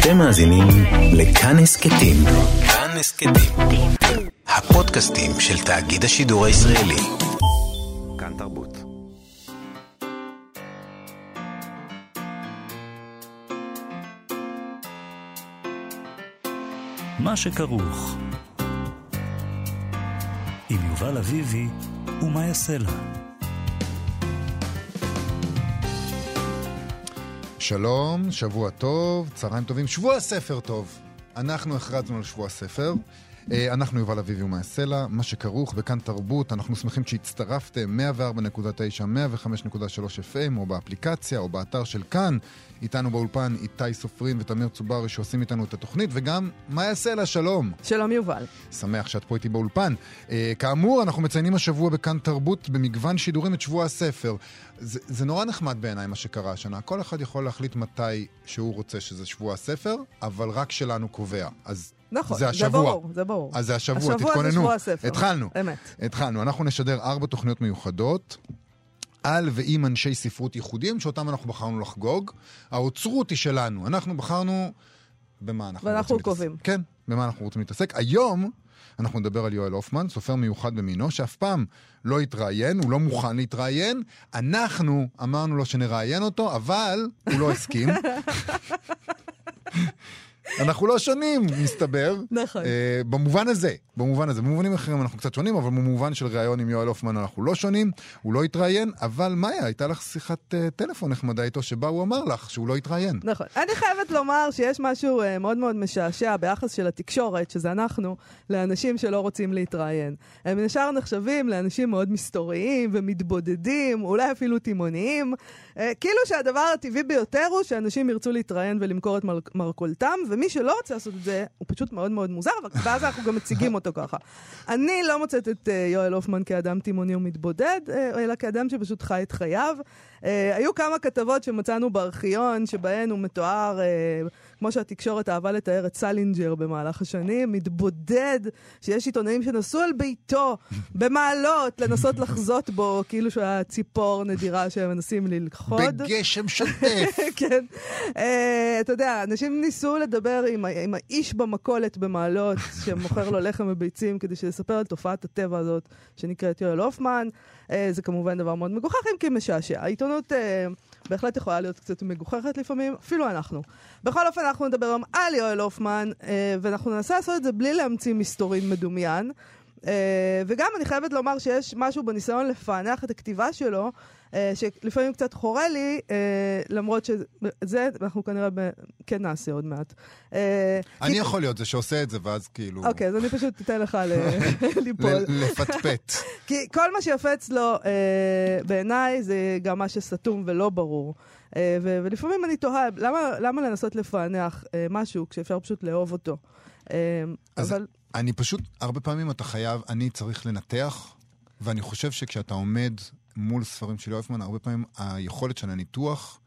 אתם מאזינים לכאן הסכתים. כאן הסכתים. הפודקאסטים של תאגיד השידור הישראלי. כאן תרבות. מה שכרוך עם יובל אביבי ומה יעשה לה. שלום, שבוע טוב, צהריים טובים, שבוע ספר טוב. אנחנו הכרזנו על שבוע ספר. אה, אנחנו יובל אביבי ומאי סלע, מה שכרוך בכאן תרבות, אנחנו שמחים שהצטרפתם 104.9, 105.3 FM, או באפליקציה, או באתר של כאן. איתנו באולפן איתי סופרין ותמיר צוברי שעושים איתנו את התוכנית, וגם מאי סלע, שלום. שלום יובל. שמח שאת פה איתי באולפן. אה, כאמור, אנחנו מציינים השבוע בכאן תרבות במגוון שידורים את שבוע הספר. זה, זה נורא נחמד בעיניי מה שקרה השנה. כל אחד יכול להחליט מתי שהוא רוצה שזה שבוע הספר, אבל רק שלנו קובע. אז נכון, זה זה השבוע. ברור, זה ברור. אז זה השבוע, השבוע זה תתכוננו. שבוע הספר. התחלנו. אמת. התחלנו. אנחנו נשדר ארבע תוכניות מיוחדות. על ועם אנשי ספרות ייחודיים, שאותם אנחנו בחרנו לחגוג. האוצרות היא שלנו. אנחנו בחרנו במה אנחנו ואנחנו רוצים קובעים. להתעסק. כן, במה אנחנו רוצים להתעסק. היום אנחנו נדבר על יואל הופמן, סופר מיוחד במינו, שאף פעם לא התראיין, הוא לא מוכן להתראיין. אנחנו אמרנו לו שנראיין אותו, אבל הוא לא הסכים. אנחנו לא שונים, מסתבר. נכון. אה, במובן הזה, במובן הזה. במובנים אחרים אנחנו קצת שונים, אבל במובן של ראיון עם יואל הופמן אנחנו לא שונים. הוא לא התראיין, אבל מאיה, הייתה לך שיחת אה, טלפון נחמדה איתו, שבה הוא אמר לך שהוא לא התראיין. נכון. אני חייבת לומר שיש משהו אה, מאוד מאוד משעשע ביחס של התקשורת, שזה אנחנו, לאנשים שלא רוצים להתראיין. הם ישר נחשבים לאנשים מאוד מסתוריים ומתבודדים, אולי אפילו תימהוניים. אה, כאילו שהדבר הטבעי ביותר הוא שאנשים ירצו להתראיין ולמכור את מר- מרכולתם, ומי שלא רוצה לעשות את זה, הוא פשוט מאוד מאוד מוזר, ואז אנחנו גם מציגים אותו ככה. אני לא מוצאת את אה, יואל הופמן כאדם תימהוני ומתבודד, אה, אלא כאדם שפשוט חי את חייו. היו כמה כתבות שמצאנו בארכיון, שבהן הוא מתואר, כמו שהתקשורת אהבה לתאר את סלינג'ר במהלך השנים, מתבודד, שיש עיתונאים שנסעו אל ביתו במעלות לנסות לחזות בו, כאילו שהוא היה ציפור נדירה שהם מנסים ללכוד. בגשם שוטף. כן. אה, אתה יודע, אנשים ניסו לדבר עם, עם האיש במכולת במעלות, שמוכר לו לחם וביצים, כדי שיספר על תופעת הטבע הזאת, שנקראת יואל הופמן. אה, זה כמובן דבר מאוד מגוחך, אם כי משעשע. העיתונות אה, בהחלט יכולה להיות קצת מגוחכת לפעמים, אפילו אנחנו. בכל אופן, אנחנו נדבר היום על יואל הופמן, אה, ואנחנו ננסה לעשות את זה בלי להמציא מסתורין מדומיין. Uh, וגם אני חייבת לומר שיש משהו בניסיון לפענח את הכתיבה שלו, uh, שלפעמים קצת חורה לי, למרות שזה אנחנו כנראה כן נעשה עוד מעט. אני יכול להיות זה שעושה את זה, ואז כאילו... אוקיי, אז אני פשוט אתן לך ליפול. לפטפט. כי כל מה שיפה אצלו אה, בעיניי זה גם מה שסתום ולא ברור. אה, ו- ולפעמים אני תוהה, למה, למה לנסות לפענח אה, משהו כשאפשר פשוט לאהוב אותו? אה, אז אבל אני פשוט, הרבה פעמים אתה חייב, אני צריך לנתח, ואני חושב שכשאתה עומד מול ספרים של יואפמן, הרבה פעמים היכולת של הניתוח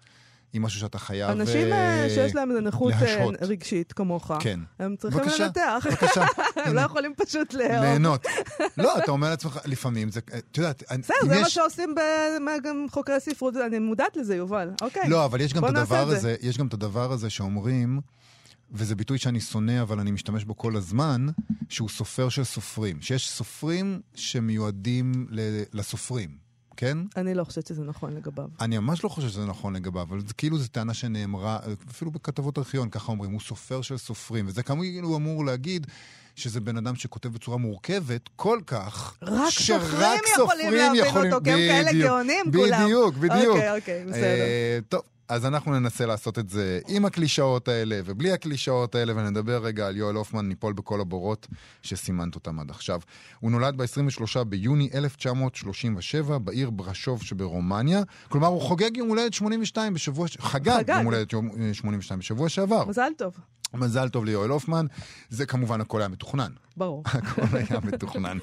היא משהו שאתה חייב אנשים אה, אה, שיש להם איזה נכות אה, להשהות. רגשית כמוך, כן. הם צריכים בבקשה, לנתח, בבקשה. הם לא יכולים פשוט לאהוב. ליהנות. לא, אתה אומר לעצמך, לפעמים זה, את יודעת, אני- בסדר, אם זה מה יש- שעושים ב- גם חוקרי ספרות, אני מודעת לזה, יובל. אוקיי. לא, אבל יש גם בוא את נעשה הדבר את זה. הזה, יש גם את הדבר הזה שאומרים, וזה ביטוי שאני שונא, אבל אני משתמש בו כל הזמן, שהוא סופר של סופרים. שיש סופרים שמיועדים ל- לסופרים, כן? אני לא חושבת שזה נכון לגביו. אני ממש לא חושב שזה נכון לגביו, אבל זה כאילו זו טענה שנאמרה, אפילו בכתבות ארכיון, ככה אומרים, הוא סופר של סופרים, וזה כאילו הוא אמור להגיד שזה בן אדם שכותב בצורה מורכבת כל כך, רק שרק סופרים יכולים להבין יכולים- אותו, כי הם כאלה גאונים כולם. בדיוק, בדיוק. אוקיי, אוקיי, בסדר. אה, טוב, אז אנחנו ננסה לעשות את זה עם הקלישאות האלה ובלי הקלישאות האלה, ונדבר רגע על יואל הופמן, ניפול בכל הבורות שסימנת אותם עד עכשיו. הוא נולד ב-23 ביוני 1937 בעיר ברשוב שברומניה. כלומר, הוא חוגג יום הולדת 82 בשבוע, חגג חגג. יום הולדת יום, אה, 82 בשבוע שעבר. מזל טוב, מזל טוב ליואל הופמן. זה כמובן הכל היה מתוכנן. ברור. הכל היה מתוכנן.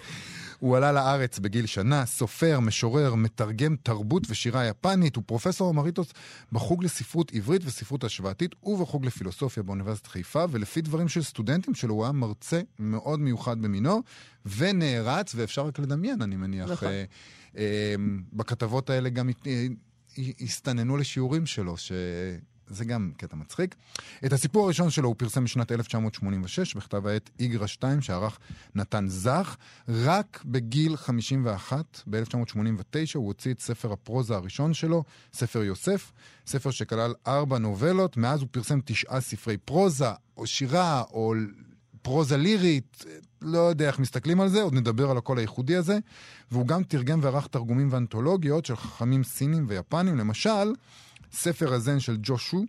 הוא עלה לארץ בגיל שנה, סופר, משורר, מתרגם תרבות ושירה יפנית, הוא פרופסור אמריטוס בחוג לספרות עברית וספרות השוואתית ובחוג לפילוסופיה באוניברסיטת חיפה, ולפי דברים של סטודנטים שלו, הוא היה מרצה מאוד מיוחד במינו, ונערץ, ואפשר רק לדמיין, אני מניח. נכון. אה, אה, בכתבות האלה גם אה, הסתננו לשיעורים שלו, ש... זה גם קטע מצחיק. את הסיפור הראשון שלו הוא פרסם בשנת 1986 בכתב העת איגרא 2 שערך נתן זך. רק בגיל 51, ב-1989, הוא הוציא את ספר הפרוזה הראשון שלו, ספר יוסף, ספר שכלל ארבע נובלות, מאז הוא פרסם תשעה ספרי פרוזה, או שירה, או פרוזה לירית, לא יודע איך מסתכלים על זה, עוד נדבר על הקול הייחודי הזה. והוא גם תרגם וערך תרגומים ואנתולוגיות של חכמים סינים ויפנים, למשל, ספר הזן של ג'ושו,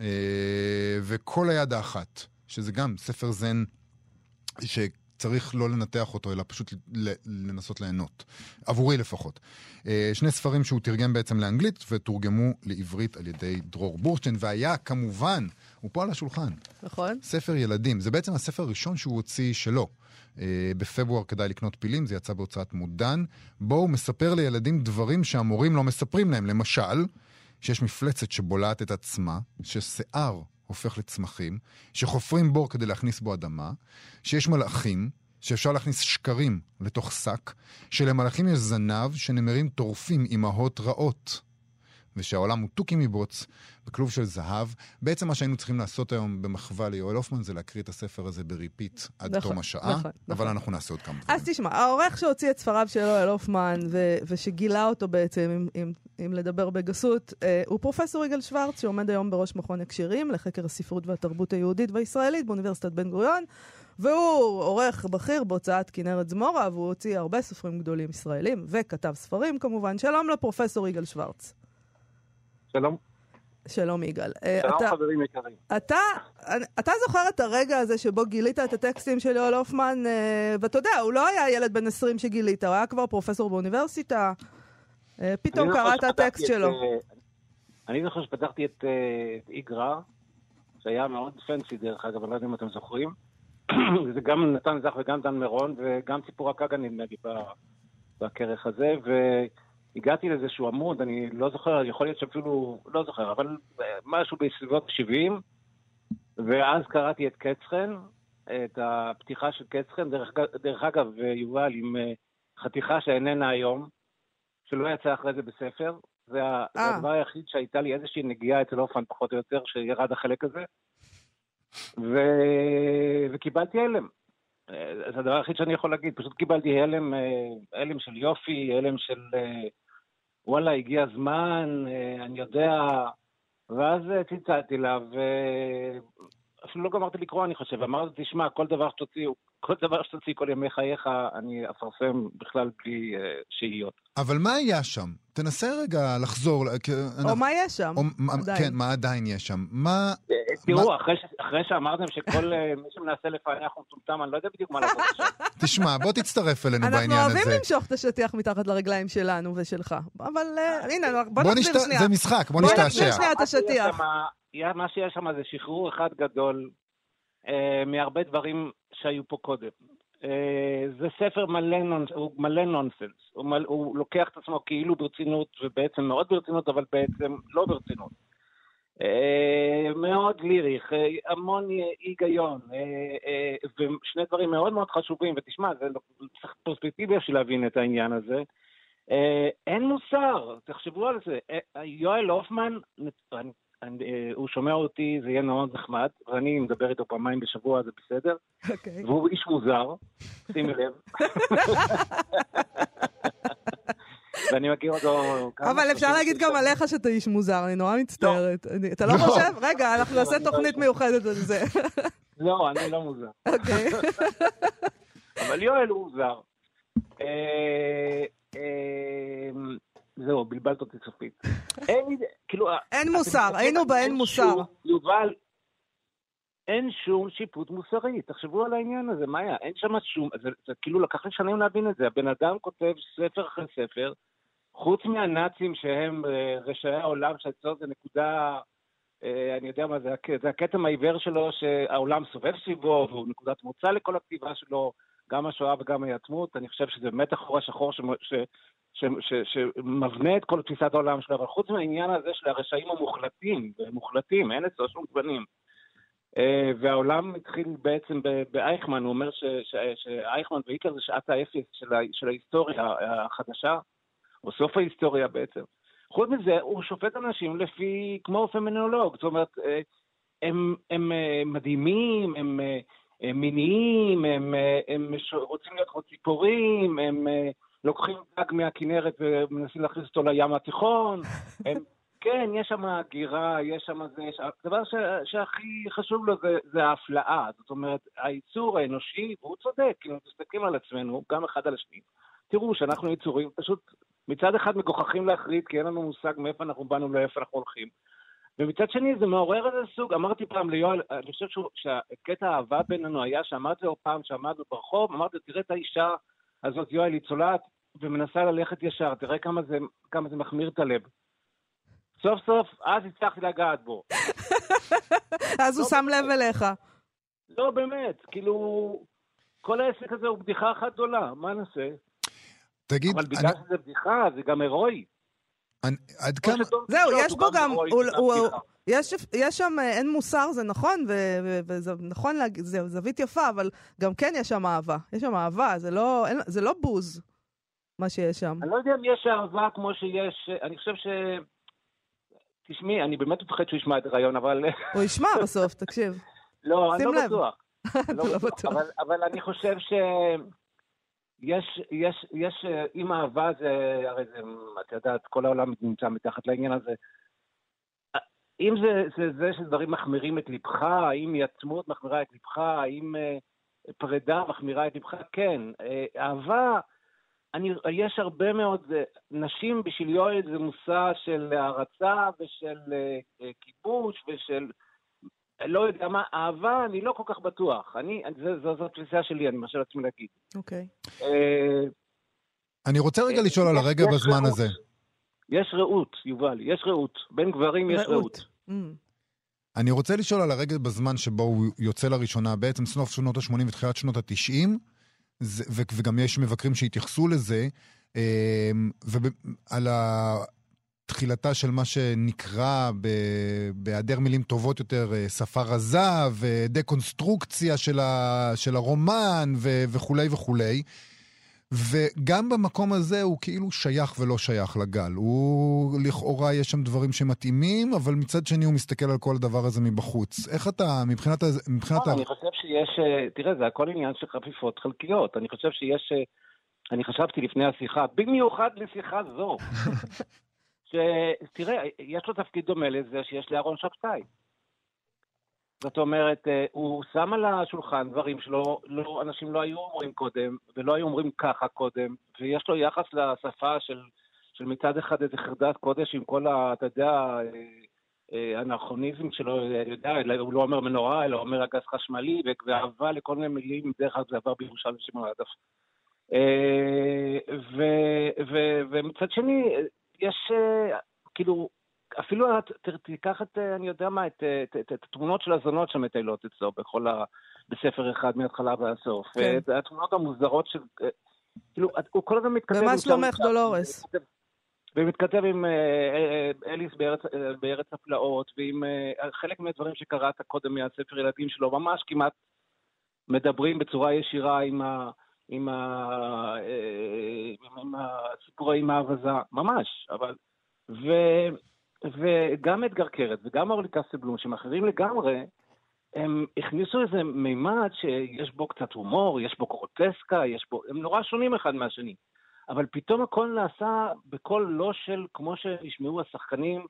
אה, וכל היד האחת, שזה גם ספר זן שצריך לא לנתח אותו, אלא פשוט לנסות ליהנות. עבורי לפחות. אה, שני ספרים שהוא תרגם בעצם לאנגלית ותורגמו לעברית על ידי דרור בורשטיין, והיה כמובן, הוא פה על השולחן. נכון. ספר ילדים. זה בעצם הספר הראשון שהוא הוציא שלו. אה, בפברואר כדאי לקנות פילים, זה יצא בהוצאת מודן. בו הוא מספר לילדים דברים שהמורים לא מספרים להם. למשל, שיש מפלצת שבולעת את עצמה, ששיער הופך לצמחים, שחופרים בור כדי להכניס בו אדמה, שיש מלאכים, שאפשר להכניס שקרים לתוך שק, שלמלאכים יש זנב שנמרים טורפים אימהות רעות. ושהעולם הוא תוכי מבוץ, בכלוב של זהב. בעצם מה שהיינו צריכים לעשות היום במחווה ליואל הופמן זה להקריא את הספר הזה ב repeat עד נכון, תום השעה, נכון, אבל נכון. אנחנו נעשה עוד כמה דברים. אז תשמע, העורך שהוציא את ספריו של יואל הופמן ו- ושגילה אותו בעצם, אם, אם, אם לדבר בגסות, אה, הוא פרופסור יגאל שוורץ, שעומד היום בראש מכון הקשירים לחקר הספרות והתרבות היהודית והישראלית באוניברסיטת בן גוריון, והוא עורך בכיר בהוצאת כנרת זמורה, והוא הוציא הרבה סופרים גדולים ישראלים, וכתב ספרים כמובן. שלום לפרופסור יגאל שוורץ. שלום, שלום יגאל. אה, שלום אתה- חברים יקרים. אתה, אתה זוכר את הרגע הזה שבו גילית את הטקסטים של יואל הופמן, אה, ואתה יודע, הוא לא היה ילד בן 20 שגילית, הוא היה כבר פרופסור באוניברסיטה. אה, פתאום קראת שפתחתי טקסט את, שלו. אני זוכר שפתחתי את את איגרא, שהיה מאוד פנסי דרך אגב, אני לא יודע אם אתם זוכרים. זה גם נתן זך וגם דן מירון, וגם סיפור הקאגה נדמה לי בכרך הזה, והגעתי לאיזשהו עמוד, אני לא זוכר, יכול להיות שאפילו, לא זוכר, אבל אה, משהו בסביבות 70, ואז קראתי את קצחן, את הפתיחה של קצחן, דרך, דרך אגב, יובל, עם אה, חתיכה שאיננה היום, שלא יצא אחרי זה בספר. זה ה- זה אה. הדבר היחיד שהייתה לי איזושהי נגיעה אצל אופן, פחות או יותר, שירד החלק הזה. ו... וקיבלתי הלם. אה, זה הדבר היחיד שאני יכול להגיד, פשוט קיבלתי הלם, אה, הלם של יופי, הלם של אה, וואלה, הגיע הזמן, אה, אני יודע, ואז אה, צלצלתי אליו, אפילו לא גמרתי לקרוא, אני חושב, אמרתי, תשמע, כל דבר שתוציאו, כל דבר שתוציא כל ימי חייך, אני אפרסם בכלל בלי אה, שהיות. אבל מה היה שם? תנסה רגע לחזור. כי או אנחנו- מה יש שם? או מה- עדיין. כן, מה עדיין יש שם? מה... אה, תראו, אחרי ש- אחרי שאמרתם שכל אה, מי שמנסה לפענח הוא מטומטם, אני לא יודע בדיוק מה לעשות עכשיו. תשמע, בוא תצטרף אלינו אנחנו בעניין אוהבים הזה. למשוך את השטיח מתחת לרגליים שלנו ושלך. אבל אה, הנה, בוא בוא נחזיר נשת- שנייה. זה משחק, בוא בוא נשתעשע. נחזיר שנייה את מה השטיח. מה שיש שם זה שחרור אחד גדול אה, מהרבה דברים שהיו פה קודם. אה, זה ספר מלא, נונ... הוא מלא נונסנס. הוא, מל... הוא לוקח את עצמו כאילו ברצינות, ובעצם מאוד ברצינות, אבל בעצם לא ברצינות. אה, מאוד לירי, אה, המון אה, היגיון, אה, אה, ושני דברים מאוד מאוד חשובים, ותשמע, זה לא- צריך פרספקטיבה בשביל להבין את העניין הזה. אה, אין מוסר, תחשבו על זה. אה, יואל הופמן, אני, אני, אה, הוא שומע אותי, זה יהיה מאוד נחמד, ואני מדבר איתו פעמיים בשבוע, זה בסדר, אוקיי. והוא איש מוזר, שימי לב. ואני מכיר אותו... כמה אבל אפשר להגיד גם. עליך שאתה איש מוזר, אני נורא מצטערת. אני- אתה לא לא. חושב? רגע, אנחנו נעשה לא תוכנית. מיוחדת על זה. לא, אני לא מוזר. אוקיי. אבל יואל הוא זר. זהו, בלבלת אותי סופית. אין, כאילו... אין מוסר, היינו באין אין מוסר. יובל, אין שום שיפוט מוסרי, תחשבו על העניין הזה, מה היה? אין שם שום... זה, זה כאילו לקח לי שנים להבין את זה. הבן אדם כותב ספר אחרי ספר, חוץ מהנאצים שהם אה, רשעי העולם, שאצלו זה נקודה... אה, אני יודע מה זה, זה הכתם העיוור שלו שהעולם סובב סביבו, והוא נקודת מוצא לכל הכתיבה שלו, גם השואה וגם ההיעצמות. אני חושב שזה באמת החור השחור שמבנה את כל תפיסת העולם שלו, אבל חוץ מהעניין הזה של הרשעים המוחלטים, מוחלטים, אין אצלו שום גוונים. אה, והעולם התחיל בעצם באייכמן, הוא אומר שאייכמן והיטלר זה שעת האפס של של ההיסטוריה החדשה, או סוף ההיסטוריה בעצם. חוץ מזה, הוא שופט אנשים לפי, כמו פמינולוג, זאת אומרת, אה, הם, הם אה, מדהימים, הם, הם מיניים, הם, הם רוצים להיות כמו ציפורים, הם לוקחים דג מהכנרת ומנסים להכניס אותו לים התיכון, הם, כן, יש שם הגירה, יש שם זה, יש... הדבר ש, שהכי חשוב לו זה, זה ההפלאה, זאת אומרת, היצור האנושי, והוא צודק, אם מסתכלים על עצמנו, גם אחד על השני, תראו שאנחנו יצורים פשוט מצד אחד מגוחכים להחליט, כי אין לנו מושג מאיפה אנחנו באנו ולאיפה אנחנו הולכים. ומצד שני זה מעורר איזה סוג, אמרתי פעם ליואל, אני חושב שקטע האהבה בינינו היה שאמרתי לו פעם שעמדנו ברחוב, אמרתי לו, תראה את האישה הזאת, יואל, היא צולעת ומנסה ללכת ישר, תראה כמה זה, כמה זה מחמיר את הלב. סוף סוף, אז הצלחתי לגעת בו. אז הוא לא שם לב אליך. לא, באמת, כאילו, כל העסק הזה הוא בדיחה אחת גדולה, מה נעשה? תגיד... אבל בגלל אני... שזה בדיחה, זה גם הירואי. עד כמה... זהו, יש בו גם... הוא, הוא, יש, יש שם, אה, אין מוסר, זה נכון, וזה נכון להגיד, זה זווית יפה, אבל גם כן יש שם אהבה. יש שם אהבה, זה לא, אין, זה לא בוז, מה שיש שם. אני לא יודע אם יש אהבה כמו שיש, אני חושב ש... תשמעי, אני באמת מפחד שהוא ישמע את הרעיון, אבל... הוא ישמע בסוף, תקשיב. לא, אני לא בטוח. לא, לא בטוח. אבל, אבל אני חושב ש... יש, יש, יש, אם אהבה זה, הרי זה, את יודעת, כל העולם נמצא מתחת לעניין הזה. אם זה זה, זה שדברים מחמירים את ליבך, האם יצמות מחמירה את ליבך, האם uh, פרידה מחמירה את ליבך, כן. Uh, אהבה, אני, יש הרבה מאוד, uh, נשים בשביל יואל זה מושא של הערצה ושל uh, כיבוש ושל לא יודע מה, אהבה, אני לא כל כך בטוח. אני, זו התפיסה שלי, אני מרשה לעצמי להגיד. אוקיי. אה, אני רוצה רגע לשאול על הרגע בזמן הזה. יש רעות, יובל, יש רעות. בין גברים יש רעות. Mm. אני רוצה לשאול על הרגע בזמן שבו הוא יוצא לראשונה, בעצם סוף שנות ה-80 ותחילת שנות ה-90, וגם יש מבקרים שהתייחסו לזה, אה, ועל תחילתה של מה שנקרא, בהיעדר מילים טובות יותר, אה, שפה רזה ודה-קונסטרוקציה של, ה, של הרומן ו, וכולי וכולי. וגם במקום הזה הוא כאילו שייך ולא שייך לגל. הוא, לכאורה יש שם דברים שמתאימים, אבל מצד שני הוא מסתכל על כל הדבר הזה מבחוץ. איך אתה, מבחינת... מבחינת לא, ה... אני חושב שיש, אה, תראה, זה הכל עניין של חפיפות חלקיות. אני חושב שיש, אה, אני חשבתי לפני השיחה, במיוחד לשיחה זו, שתראה, יש לו תפקיד דומה לזה שיש לאהרון שבתאי. זאת אומרת, אה, הוא שם על השולחן דברים שלא לא, אנשים לא היו אומרים קודם, ולא היו אומרים ככה קודם, ויש לו יחס לשפה של, של מצד אחד איזה חרדת קודש עם כל ה... אתה יודע, אה, אה, אנכרוניזם שלו, אני יודע, הוא לא אומר מנורה, אלא אומר אגס חשמלי, ואהבה לכל מיני מילים, דרך אגב זה עבר בירושלים שמעון הדף. ומצד שני, יש, אה, כאילו, אפילו תיקח את, אה, אני יודע מה, את, אה, את, את, את התמונות של הזונות שמטיילות אצלו בכל ה... בספר אחד מההתחלה ועד הסוף. כן. התמונות המוזרות של... כאילו, הוא כל הזמן מתכתב... ומה שלומך דולורס? ומתכתב עם אליס בארץ, בארץ הפלאות, ועם חלק מהדברים שקראת קודם מהספר ילדים שלו, ממש כמעט מדברים בצורה ישירה עם, ה, עם, ה, אה, עם הסיפורי עם האבזה, ממש, אבל... ו, וגם אדגר קרת וגם אורלי קסטלבלום, שהם אחרים לגמרי, הם הכניסו איזה מימד שיש בו קצת הומור, יש בו קרוטסקה, יש בו... הם נורא שונים אחד מהשני. אבל פתאום הכל נעשה בקול לא של, כמו שנשמעו השחקנים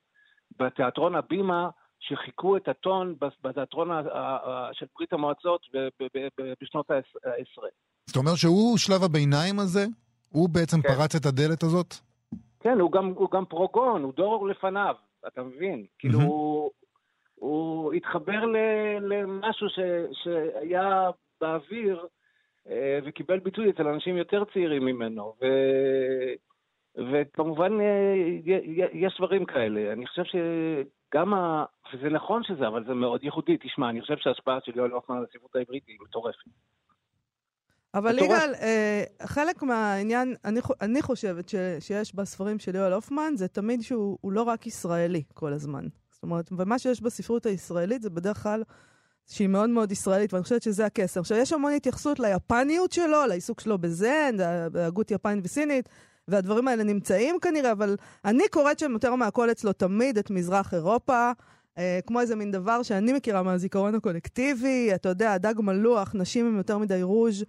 בתיאטרון הבימה, שחיכו את הטון בתיאטרון של ברית המועצות בשנות העשרה. זאת אומרת שהוא שלב הביניים הזה? הוא בעצם כן. פרץ את הדלת הזאת? כן, הוא גם, הוא גם פרוגון, הוא דור לפניו, אתה מבין? כאילו, הוא, הוא התחבר ל, למשהו ש, שהיה באוויר אה, וקיבל ביטוי אצל אנשים יותר צעירים ממנו. ו... וכמובן, אה, יש דברים כאלה. אני חושב שגם ה... וזה נכון שזה, אבל זה מאוד ייחודי. תשמע, אני חושב שההשפעה של יואל הופמן על הספרות העברית היא מטורפת. אבל יגאל, אה, חלק מהעניין, אני, אני חושבת ש, שיש בספרים של יואל הופמן, זה תמיד שהוא לא רק ישראלי כל הזמן. זאת אומרת, ומה שיש בספרות הישראלית זה בדרך כלל שהיא מאוד מאוד ישראלית, ואני חושבת שזה הקסם. עכשיו, יש המון התייחסות ליפניות שלו, לעיסוק שלו בזן, בהגות יפנית וסינית, והדברים האלה נמצאים כנראה, אבל אני קוראת שם יותר מהכל אצלו תמיד את מזרח אירופה. אה, כמו איזה מין דבר שאני מכירה מהזיכרון הקולקטיבי, אתה יודע, דג מלוח, נשים עם יותר מדי רוז',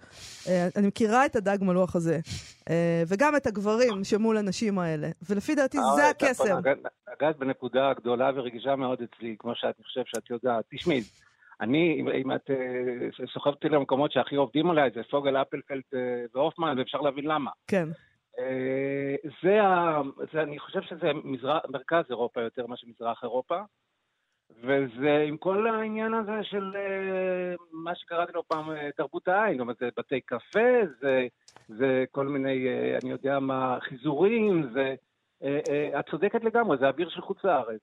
אה, אני מכירה את הדג מלוח הזה, אה, וגם את הגברים שמול הנשים האלה, ולפי דעתי אה, זה הקסם. נגעת בנקודה גדולה ורגישה מאוד אצלי, כמו שאת חושב שאת יודעת. תשמעי, אני, אם- את אה, סוחבת אותי למקומות שהכי עובדים עליי, זה פוגל, אפלפלד אה, והופמן, ואפשר להבין למה. כן, זה, אני חושב שזה מזרח, מרכז אירופה יותר מאשר מזרח אירופה, וזה עם כל העניין הזה של אה, מה שקראתי לו פעם אה, תרבות העין, זאת אומרת, זה בתי קפה, זה, זה כל מיני, אה, אני יודע מה, חיזורים, זה... את צודקת לגמרי, זה אביר של חוץ לארץ.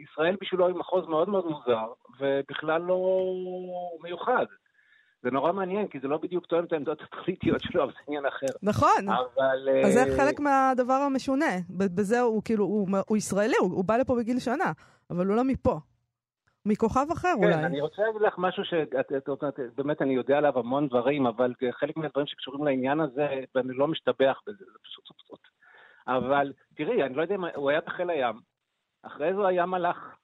ישראל בשבילו היא מחוז מאוד מאוד מוזר, ובכלל לא מיוחד. זה נורא מעניין, כי זה לא בדיוק תואם את העמדות הפוליטיות שלו, אבל זה עניין אחר. נכון. אבל... אז זה אה, חלק מהדבר המשונה. בזה הוא כאילו, הוא, הוא ישראלי, הוא, הוא בא לפה בגיל שנה, אבל הוא לא מפה. מכוכב אחר כן, אולי. אני רוצה להגיד לך משהו שאת את יודעת, באמת אני יודע עליו המון דברים, אבל חלק מהדברים שקשורים לעניין הזה, ואני לא משתבח בזה, זה פשוט פשוט. אבל תראי, אני לא יודע אם הוא היה בחיל הים, אחרי זה הוא היה מלאך. אני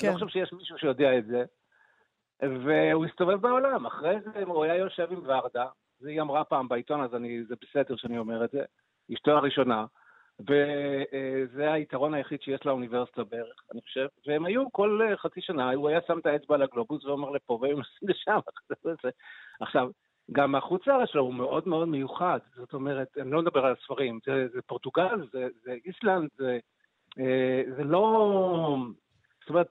כן. לא חושב שיש מישהו שיודע את זה. והוא הסתובב בעולם, אחרי זה הוא היה יושב עם ורדה, זה היא אמרה פעם בעיתון, אז אני, זה בסדר שאני אומר את זה, אשתו הראשונה, וזה היתרון היחיד שיש לאוניברסיטה בערך, אני חושב, והם היו כל אה, חצי שנה, הוא היה שם את האצבע על הגלובוס ואומר לפה, והם נוסעים לשם. עכשיו, גם החוץ לארץ שלו הוא מאוד מאוד מיוחד, זאת אומרת, אני לא מדבר על הספרים, זה, זה פורטוגל, זה, זה איסלנד, זה, אה, זה לא... זאת אומרת,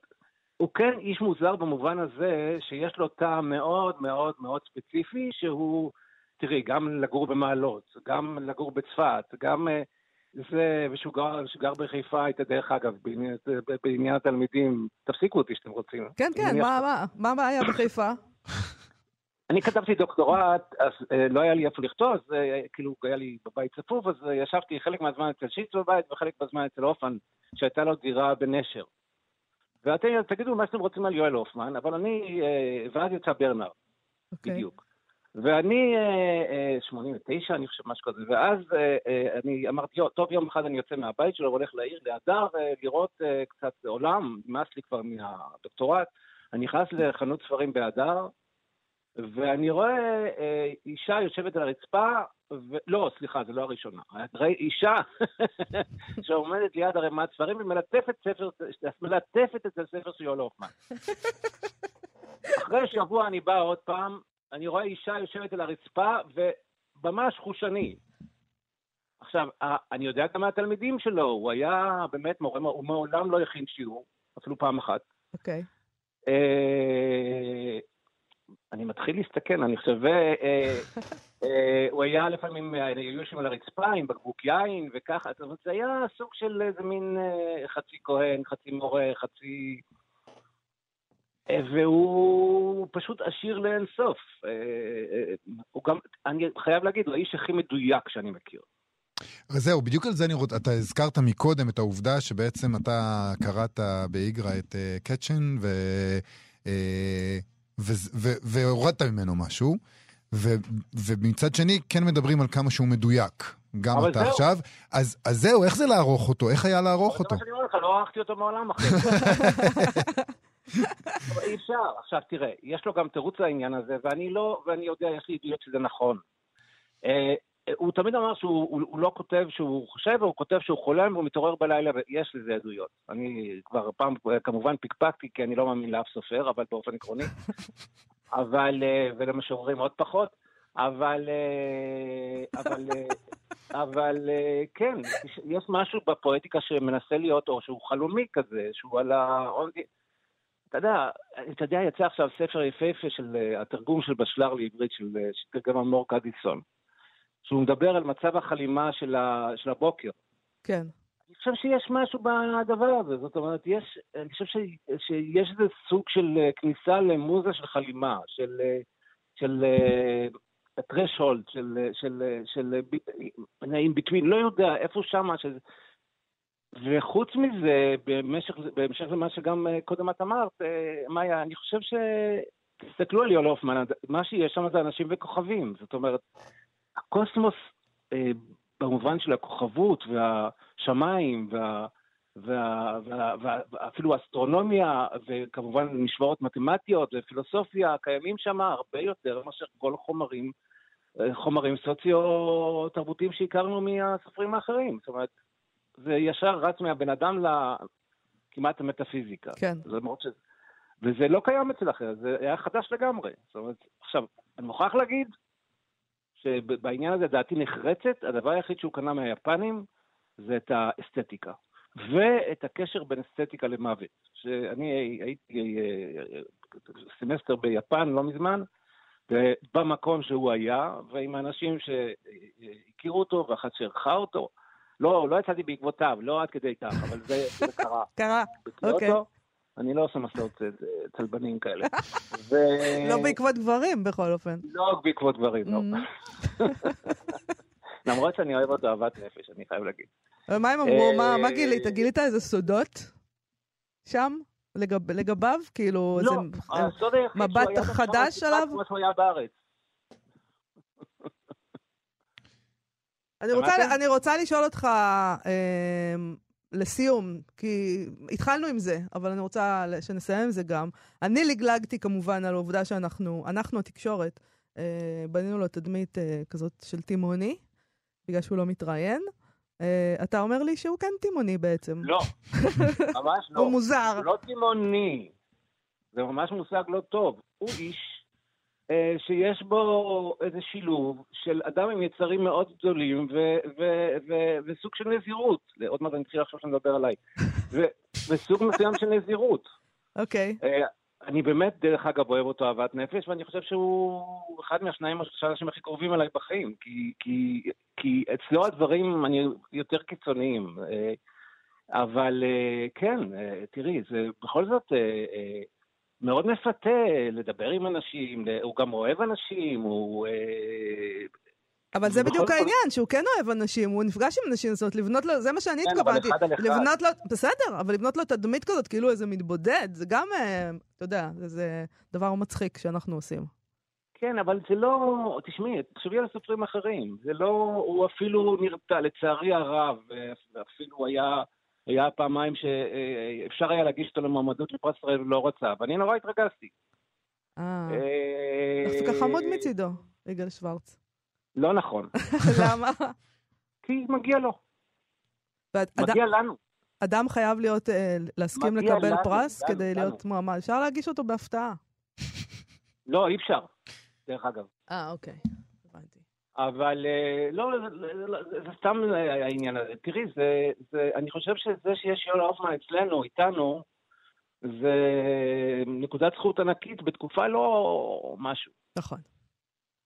הוא כן איש מוזר במובן הזה שיש לו טעם מאוד מאוד מאוד ספציפי, שהוא, תראי, גם לגור במעלות, גם לגור בצפת, גם אה, זה, ושהוא גר, שגר בחיפה, הייתה דרך אגב, בעניין, בעניין התלמידים, תפסיקו אותי שאתם רוצים. כן, כן, אני מה, מה, מה הבעיה בחיפה? אני כתבתי דוקטורט, אז אה, לא היה לי איפה לכתוב, אז אה, כאילו היה לי בבית צפוף, אז אה, ישבתי חלק מהזמן אצל שיץ בבית וחלק מהזמן אצל הופמן, שהייתה לו דירה בנשר. ואתם תגידו מה שאתם רוצים על יואל הופמן, אבל אני, אה, ואז יצא ברנר, אוקיי. בדיוק. ואני, אה, אה, 89, אני חושב, משהו כזה, ואז אה, אה, אני אמרתי, "יו, טוב, יום אחד אני יוצא מהבית שלו, הולך לעיר, להדר, אה, לראות אה, קצת עולם, נמאס לי כבר מהדוקטורט. אני נכנס לחנות ספרים בהדר, ואני רואה אה, אישה יושבת על הרצפה, ו... לא, סליחה, זו לא הראשונה. ראי אישה שעומדת ליד ערימת ספרים ומלטפת ספר, מלטפת את הספר של יואל הופמן. אחרי שבוע אני בא עוד פעם, אני רואה אישה יושבת על הרצפה, וממש חושני. עכשיו, אני יודע גם מהתלמידים שלו, הוא היה באמת מורה, הוא מעולם לא הכין שיעור, אפילו פעם אחת. אוקיי. אה, אני מתחיל להסתכן, אני חושב, אה, אה, הוא היה לפעמים, אה, היו יושבים על הרצפה עם בקבוק יין וככה, זאת אומרת, זה היה סוג של איזה מין חצי כהן, חצי מורה, חצי... והוא פשוט עשיר לאינסוף. הוא גם, אני חייב להגיד, הוא האיש הכי מדויק שאני מכיר. אז זהו, בדיוק על זה אני רוצה, אתה הזכרת מקודם את העובדה שבעצם אתה קראת באיגרא את קצ'ן ו... אה, והורדת ממנו משהו, ו- ומצד שני כן מדברים על כמה שהוא מדויק, גם אתה זהו. עכשיו. אז, אז זהו, איך זה לערוך אותו? איך היה לערוך זה אותו? מה שאני אומר לך, לא ערכתי אותו מעולם אחר. אי אפשר. עכשיו תראה, יש לו גם תירוץ לעניין הזה, ואני לא, ואני יודע, יש לי עדויות שזה נכון. הוא תמיד אמר שהוא הוא, הוא לא כותב שהוא חושב, הוא כותב שהוא חולם והוא מתעורר בלילה, ויש לזה עדויות. אני כבר פעם כמובן פקפקתי, כי אני לא מאמין לאף סופר, אבל באופן עקרוני. אבל, אה, ולמשוררים עוד פחות. אבל, אה, אבל, אה, אבל כן, יש משהו בפואטיקה שמנסה להיות, או שהוא חלומי כזה, שהוא על ה... אתה יודע, אתה יודע, יצא עכשיו ספר יפהפה של התרגום של בשלר לעברית, של שתרגם אמור קדיסון, שהוא מדבר על מצב החלימה של, ה, של הבוקר. כן. אני חושב שיש משהו בדבר הזה, זאת אומרת, יש, אני חושב ש, שיש איזה סוג של אה, כניסה למוזה של חלימה, של, אה, של threshold, של, אה, של, אה, של, של in between, לא יודע, איפה שמה, שזה... וחוץ מזה, במשך, בהמשך למה שגם אה, קודם את אמרת, אה, מאיה, אני חושב ש... תסתכלו על יואל הופמן, מה שיש שם זה אנשים וכוכבים. זאת אומרת, הקוסמוס אה, במובן של הכוכבות והשמיים וה... וה, וה, וה, ואפילו אסטרונומיה, וכמובן משוואות מתמטיות ופילוסופיה, קיימים שם הרבה יותר מאשר כל חומרים, חומרים סוציו-תרבותיים שהכרנו מהסופרים האחרים. זאת אומרת, זה ישר רץ מהבן אדם לכמעט המטאפיזיקה. כן. למרות ש... וזה לא קיים אצל אחר, זה היה חדש לגמרי. זאת אומרת, עכשיו, אני מוכרח להגיד שבעניין הזה דעתי נחרצת, הדבר היחיד שהוא קנה מהיפנים זה את האסתטיקה. ואת הקשר בין אסתטיקה למוות. שאני הייתי סמסטר ביפן לא מזמן, ובמקום שהוא היה, ועם האנשים שהכירו אותו ואחת שערכה אותו, לא, לא יצאתי בעקבותיו, לא עד כדי כך, אבל זה, זה קרה. קרה, אוקיי. אני לא עושה מסעות צלבנים כאלה. ו... לא בעקבות גברים, בכל אופן. לא בעקבות גברים, לא. Mm. למרות שאני אוהב אותו אהבת נפש, אני חייב להגיד. ומה הם אמרו? מה גילית? גילית איזה סודות שם? לגביו? כאילו, לא, הסוד היחיד מבט חדש עליו? כמו שהוא היה בארץ. אני רוצה, אני רוצה לשאול אותך אה, לסיום, כי התחלנו עם זה, אבל אני רוצה שנסיים עם זה גם. אני לגלגתי כמובן על העובדה שאנחנו, אנחנו התקשורת, אה, בנינו לו תדמית אה, כזאת של תימהוני, בגלל שהוא לא מתראיין. Uh, אתה אומר לי שהוא כן תימוני בעצם. לא, ממש לא. הוא מוזר. הוא לא תימוני. זה ממש מושג לא טוב. הוא איש שיש בו איזה שילוב של אדם עם יצרים מאוד גדולים וסוג של נזירות. עוד מעט אני אתחיל לחשוב שאני מדבר עליי. וסוג מסוים של נזירות. אוקיי. Okay. Uh, אני באמת, דרך אגב, אוהב אותו אהבת נפש, ואני חושב שהוא אחד מהשניים או שלושה אנשים הכי קרובים אליי בחיים, כי, כי, כי אצלו הדברים אני יותר קיצוניים. אה, אבל אה, כן, אה, תראי, זה בכל זאת מאוד מפתה לדבר עם אנשים, הוא גם אוהב אנשים, הוא אבל זה בדיוק העניין, שהוא כן אוהב אנשים, הוא נפגש עם אנשים, זאת אומרת, לבנות לו, זה מה שאני כן, התכוונתי. לבנות לו, בסדר, אבל לבנות לו תדמית כזאת, כאילו איזה מתבודד, זה גם, אה, אתה יודע, זה דבר מצחיק שאנחנו עושים. כן, אבל זה לא, תשמעי, תחשבי על סופרים אחרים, זה לא, הוא אפילו נרתע, לצערי הרב, אפילו היה, היה פעמיים שאפשר היה להגיש אותו למועמדות לפרס ישראל ולא רצה, ואני נורא התרגשתי. אה, זה ככה חמוד מצידו, יגאל שוורץ. לא נכון. למה? כי מגיע לו. מגיע. לנו. אדם חייב להיות, אה, להסכים לקבל פרס כדי. להיות מועמד. אפשר להגיש אותו בהפתעה. לא, אי אפשר, דרך אגב. אה, אוקיי. אבל אה, לא, זה, זה סתם העניין הזה. תראי, זה, זה, אני חושב שזה שיש יואל הופמן אצלנו, איתנו, זה נקודת זכות ענקית בתקופה לא משהו. נכון.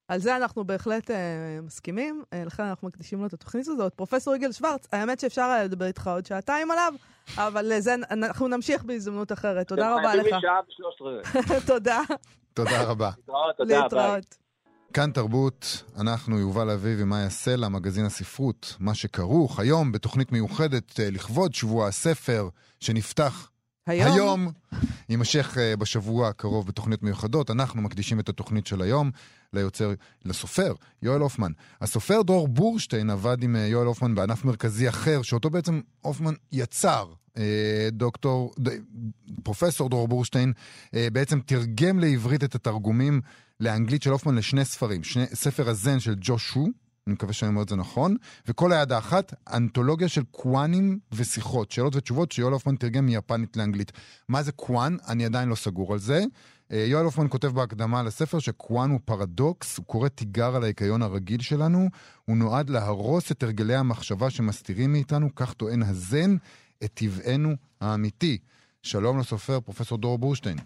על זה אנחנו בהחלט אה, מסכימים, אה, לכן אנחנו מקדישים לו את התוכנית הזאת. פרופסור יגאל שוורץ, האמת שאפשר היה לדבר איתך עוד שעתיים עליו, אבל לזה אנחנו נמשיך בהזדמנות אחרת. תודה רבה לך. תודה. תודה רבה. להתראות. כאן תרבות, אנחנו יובל אביב ומאיה סלע, מגזין הספרות, מה שכרוך, היום בתוכנית מיוחדת אה, לכבוד שבוע הספר, שנפתח היום? היום יימשך uh, בשבוע הקרוב בתוכניות מיוחדות. אנחנו מקדישים את התוכנית של היום ליוצר, לסופר, יואל הופמן. הסופר דרור בורשטיין עבד עם uh, יואל הופמן בענף מרכזי אחר, שאותו בעצם הופמן יצר. דוקטור, פרופסור דרור בורשטיין בעצם תרגם לעברית את התרגומים לאנגלית של הופמן לשני ספרים. שני, ספר הזן של ג'ושו, אני מקווה שאני אומר את זה נכון, וקול היד האחת, אנתולוגיה של קוואנים ושיחות, שאלות ותשובות שיואל הופמן תרגם מיפנית לאנגלית. מה זה קוואן? אני עדיין לא סגור על זה. אה, יואל הופמן כותב בהקדמה לספר שקוואן הוא פרדוקס, הוא קורא תיגר על ההיגיון הרגיל שלנו, הוא נועד להרוס את הרגלי המחשבה שמסתירים מאיתנו, כך טוען הזן, את טבענו האמיתי. שלום לסופר, פרופסור דרור בורשטיין.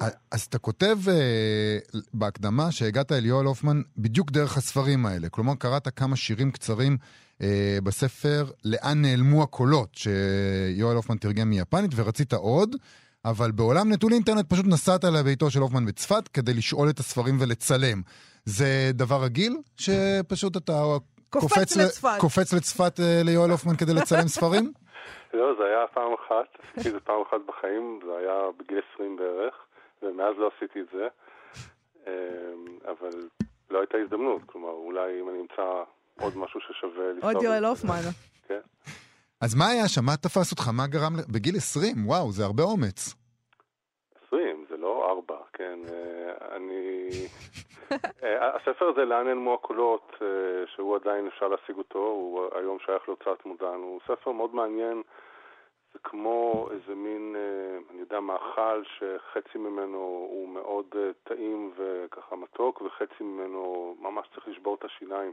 אז אתה כותב אה, בהקדמה שהגעת אל יואל הופמן בדיוק דרך הספרים האלה. כלומר, קראת כמה שירים קצרים אה, בספר "לאן נעלמו הקולות", שיואל הופמן תרגם מיפנית, ורצית עוד, אבל בעולם נטול אינטרנט פשוט נסעת לביתו של הופמן בצפת כדי לשאול את הספרים ולצלם. זה דבר רגיל? שפשוט אתה קופץ, קופץ לצפת, קופץ לצפת uh, ליואל הופמן כדי לצלם ספרים? לא, זה היה פעם אחת, עשיתי את זה פעם אחת בחיים, זה היה בגיל 20 בערך. ומאז לא עשיתי את זה. אמ, אבל לא הייתה הזדמנות, כלומר, אולי אם אני אמצא עוד משהו ששווה לנסוע... עוד יואל. הופמן. כן. אז מה היה שם? מה תפס אותך? מה גרם... ל- בגיל 20? וואו, זה הרבה אומץ. 20, זה לא 4, כן. אה, אני... אה, הספר הזה, לאן נעלמו הקולות, אה, שהוא עדיין אפשר להשיג אותו, הוא היום שייך להוצאת מודן, הוא ספר מאוד מעניין. זה כמו איזה מין, אה, אני יודע, מאכל שחצי ממנו הוא מאוד אה, טעים וככה מתוק, וחצי ממנו ממש צריך לשבור את השיניים.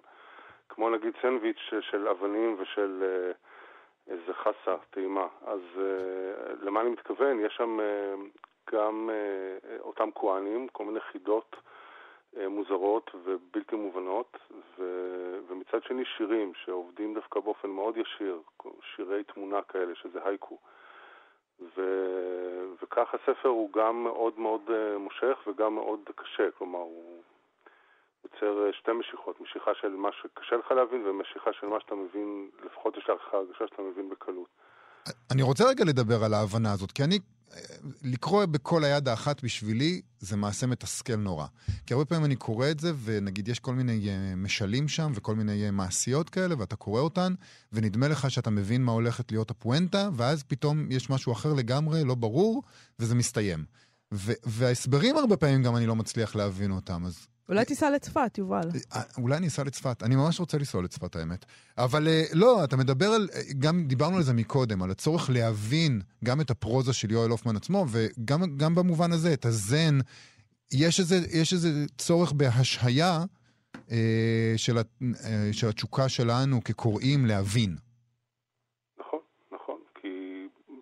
כמו נגיד סנדוויץ' של אבנים ושל אה, איזה חסה טעימה. אז למה אני מתכוון? יש שם גם אותם כהנים, כל מיני חידות מוזרות ובלתי מובנות, ו, ומצד שני שירים שעובדים דווקא באופן מאוד ישיר, שירי תמונה כאלה, שזה הייקו. ו, וכך הספר הוא גם מאוד מאוד אה, מושך וגם מאוד קשה, כלומר הוא יוצר אה, שתי משיכות, משיכה של מה שקשה לך להבין ומשיכה של מה שאתה מבין, לפחות יש לך הרגשה שאתה מבין בקלות. אני רוצה רגע לדבר על ההבנה הזאת, כי אני, לקרוא בכל היד האחת בשבילי זה מעשה מתסכל נורא. כי הרבה פעמים אני קורא את זה, ונגיד יש כל מיני אה, משלים שם וכל מיני אה, מעשיות כאלה, ואתה קורא אותן, ונדמה לך שאתה מבין מה הולכת להיות הפואנטה, ואז פתאום יש משהו אחר לגמרי, לא ברור, וזה מסתיים. וההסברים הרבה פעמים גם אני לא מצליח להבין אותם, אז אולי תיסע לצפת, יובל. אה, אולי אני אסע לצפת, אני ממש רוצה לנסוע לצפת האמת. אבל אה, לא, אתה מדבר על, אה, גם דיברנו על זה מקודם, על הצורך להבין גם את הפרוזה של יואל הופמן עצמו, וגם גם במובן הזה, את הזן, יש איזה, יש איזה צורך בהשהיה אה, של, אה, של התשוקה שלנו כקוראים להבין. נכון, נכון, כי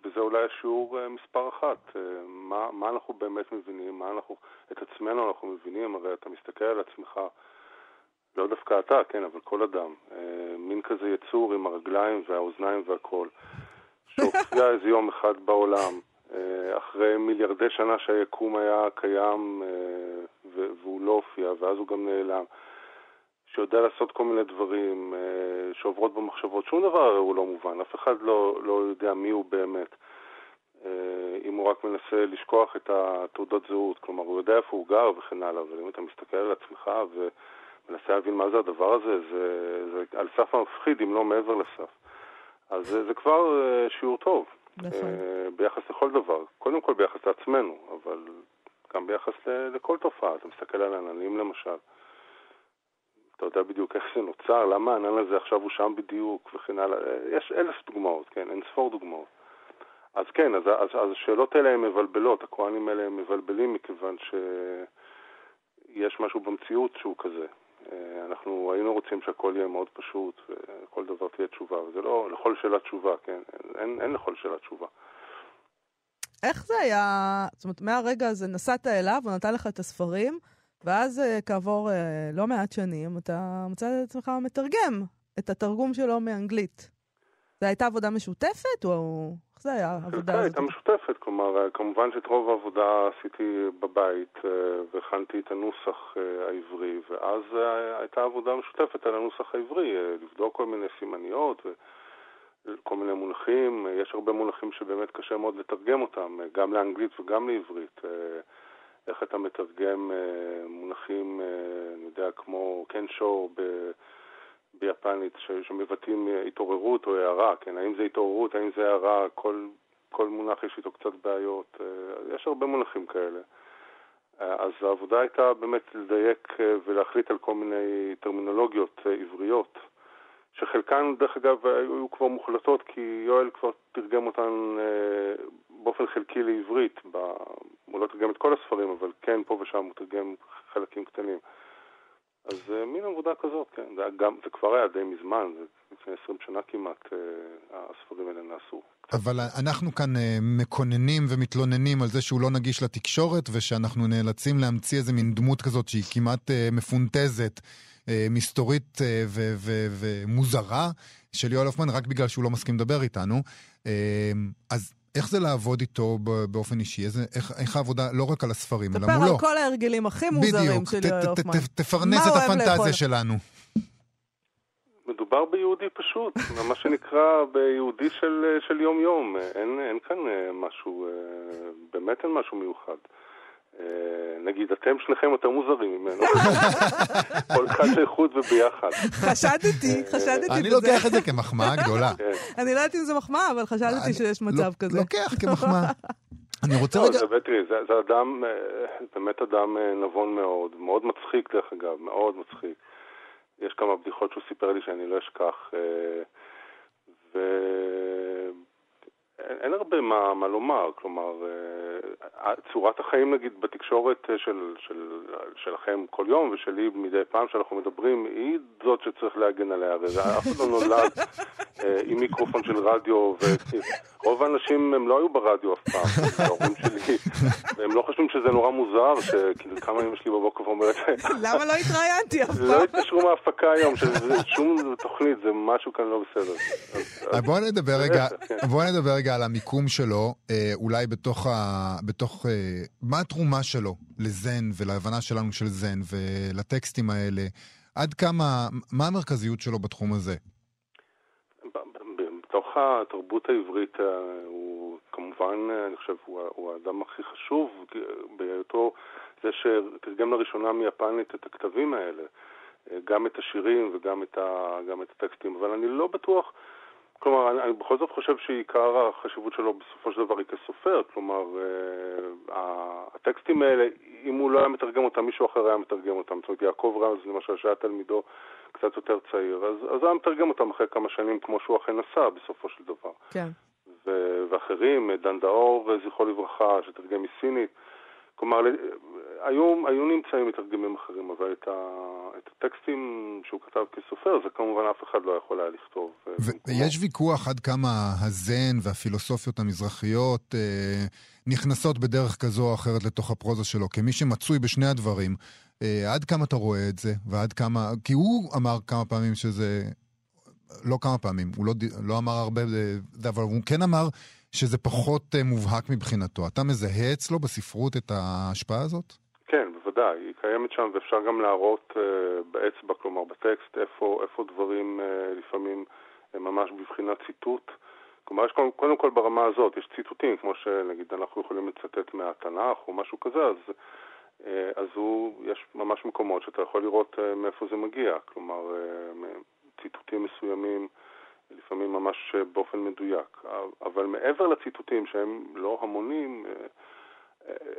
בזה אולי השיעור אה, מספר אחת. אה, מה, מה אנחנו באמת מבינים, מה אנחנו, את עצמנו אנחנו מבינים, הרי אתה מסתכל על עצמך, לא דווקא אתה, כן, אבל כל אדם, אה, מין כזה יצור עם הרגליים והאוזניים והכל, שהופיע איזה יום אחד בעולם, אחרי מיליארדי שנה שהיקום היה קיים והוא לא הופיע, ואז הוא גם נעלם. שיודע לעשות כל מיני דברים שעוברות במחשבות. שום דבר הרי הוא לא מובן, אף אחד לא, לא יודע מי הוא באמת. אה, אם הוא רק מנסה לשכוח את התעודות זהות, כלומר הוא יודע איפה הוא גר וכן הלאה, אבל אם אתה מסתכל על עצמך ומנסה להבין מה זה הדבר הזה, זה, זה על סף המפחיד אם לא מעבר לסף. אז זה, זה כבר אה, שיעור טוב, נכון. אה, ביחס לכל דבר. קודם כל ביחס לעצמנו, אבל גם ביחס לכל תופעה. אתה מסתכל על עננים למשל. אתה יודע בדיוק איך זה נוצר, למה הענן הזה עכשיו הוא שם בדיוק וכן הלאה. יש אלף דוגמאות, כן, אין ספור דוגמאות. אז כן, אז, אז, אז השאלות האלה הן מבלבלות, הכוהנים האלה הם מבלבלים מכיוון שיש משהו במציאות שהוא כזה. אה, אנחנו היינו רוצים שהכל יהיה מאוד פשוט, וכל דבר תהיה תשובה, וזה לא לכל שאלה תשובה, כן, אין, אין לכל שאלה תשובה. איך זה היה, זאת אומרת, מהרגע הזה נסעת אליו, הוא נתן לך את הספרים, ואז אה, כעבור אה, לא מעט שנים, אתה מצא את עצמך מתרגם את התרגום שלו מאנגלית. זו הייתה עבודה משותפת, או איך זה היה, העבודה הזאת? הייתה משותפת, כלומר, אה, כמובן שאת רוב העבודה עשיתי בבית אה, והכנתי את הנוסח אה, העברי, ואז הייתה עבודה משותפת על הנוסח העברי, לבדוק כל מיני סימניות וכל מיני מונחים, יש הרבה מונחים שבאמת קשה מאוד לתרגם אותם, גם לאנגלית וגם לעברית. איך אתה מתרגם מונחים, אני יודע, כמו קן שור ב... ביפנית ש, שמבטאים אה, התעוררות או הערה, כן? האם זה התעוררות, האם זה הערה, כל, כל מונח יש איתו קצת בעיות, אה, יש הרבה מונחים כאלה. אה, אז העבודה הייתה באמת לדייק ולהחליט על כל מיני טרמינולוגיות עבריות, שחלקן, דרך אגב, היו כבר מוחלטות כי יואל כבר תרגם אותן באופן חלקי לעברית. ב... הוא לא תרגם את כל הספרים, אבל כן, פה ושם הוא תרגם חלקים קטנים. אז אה, מין עבודה כזאת, כן. זה, גם, זה כבר היה די מזמן, זה לפני 20 שנה כמעט אה, הספרים האלה נעשו. אבל אנחנו כאן אה, מקוננים ומתלוננים על זה שהוא לא נגיש לתקשורת, ושאנחנו נאלצים להמציא איזה מין דמות כזאת שהיא כמעט מפונטזת, מסתורית ומוזרה של יואל הופמן, רק בגלל שהוא לא מסכים לדבר איתנו. אז איך זה לעבוד איתו באופן אישי? איזה, איך, איך העבודה, לא רק על הספרים, אלא מולו? על כל ההרגלים הכי מוזרים בדיוק, של יואל הופמן. ת- תפרנס את אוהב לאכול? הפנטזיה שלנו. מדובר ביהודי פשוט, מה שנקרא ביהודי של, של יום-יום. אין, אין כאן אה, משהו, אה, באמת אין משהו מיוחד. אה, נגיד, אתם שניכם יותר מוזרים ממנו. כל אחד לחוד וביחד. חשדתי, חשדתי בזה. אני לוקח את זה כמחמאה גדולה. כן. אני לא יודעת אם זה מחמאה, אבל חשדתי שיש לא- מצב כזה. לוקח כמחמאה. אני רוצה לא, רגע... זה באמת, תראי, זה, אדם, אה, באמת אדם אה, נבון מאוד, מאוד מצחיק דרך אגב, מאוד מצחיק. יש כמה בדיחות שהוא סיפר לי שאני לא אשכח, אה, אין הרבה מה, מה לומר, כלומר, אה, צורת החיים נגיד בתקשורת אה, של, של, שלכם כל יום ושלי מדי פעם שאנחנו מדברים, היא זאת שצריך להגן עליה, הרי אף אחד לא נולד אה, עם מיקרופון של רדיו, ורוב האנשים הם לא היו ברדיו אף פעם, ההורים שלי, והם לא חושבים שזה נורא מוזר, שכאילו כמה אמא שלי בבוקר ואומרת, למה לא התראיינתי אף לא פעם? התקשרו מההפקה היום, שזה שום תוכנית, זה משהו כאן לא בסדר. אה, בואו נדבר רגע, כן. בואו נדבר רגע על המיקום שלו, אה, אולי בתוך ה... בתוך... אה, מה התרומה שלו לזן ולהבנה שלנו של זן ולטקסטים האלה? עד כמה... מה המרכזיות שלו בתחום הזה? בתוך התרבות העברית אה, הוא כמובן, אני חושב, הוא, הוא האדם הכי חשוב אה, בהיותו זה שתרגם לראשונה מיפנית את הכתבים האלה, גם את השירים וגם את, ה, את הטקסטים, אבל אני לא בטוח, כלומר, אני, אני בכל זאת חושב שעיקר החשיבות שלו בסופו של דבר היא כסופר, כלומר, אה, הטקסטים האלה, אם הוא לא היה מתרגם אותם, מישהו אחר היה מתרגם אותם. זאת אומרת, יעקב רז, למשל, שהיה תלמידו קצת יותר צעיר, אז, אז היה מתרגם אותם אחרי כמה שנים, כמו שהוא אכן עשה בסופו של דבר. כן. ו- ואחרים, דן דאור, זכרו לברכה, שתרגם מסינית. כלומר, היו, היו נמצאים מתרגמים אחרים, אבל את, ה, את הטקסטים שהוא כתב כסופר, זה כמובן אף אחד לא יכול היה לכתוב. אה. ויש ויכוח עד כמה הזן והפילוסופיות המזרחיות אה, נכנסות בדרך כזו או אחרת לתוך הפרוזה שלו. כמי שמצוי בשני הדברים, אה, עד כמה אתה רואה את זה, ועד כמה... כי הוא אמר כמה פעמים שזה... לא כמה פעמים, הוא לא, לא אמר הרבה, אה, אבל הוא כן אמר שזה פחות אה, מובהק מבחינתו. אתה מזהה אצלו בספרות את ההשפעה הזאת? כן, בוודאי, היא קיימת שם ואפשר גם להראות uh, באצבע, כלומר בטקסט, איפה, איפה דברים uh, לפעמים הם ממש בבחינת ציטוט. כלומר, יש קודם, קודם כל ברמה הזאת, יש ציטוטים, כמו שנגיד אנחנו יכולים לצטט מהתנ"ך או משהו כזה, אז, uh, אז הוא, יש ממש מקומות שאתה יכול לראות uh, מאיפה זה מגיע, כלומר, uh, ציטוטים מסוימים, לפעמים ממש uh, באופן מדויק. אבל מעבר לציטוטים שהם לא המונים, uh,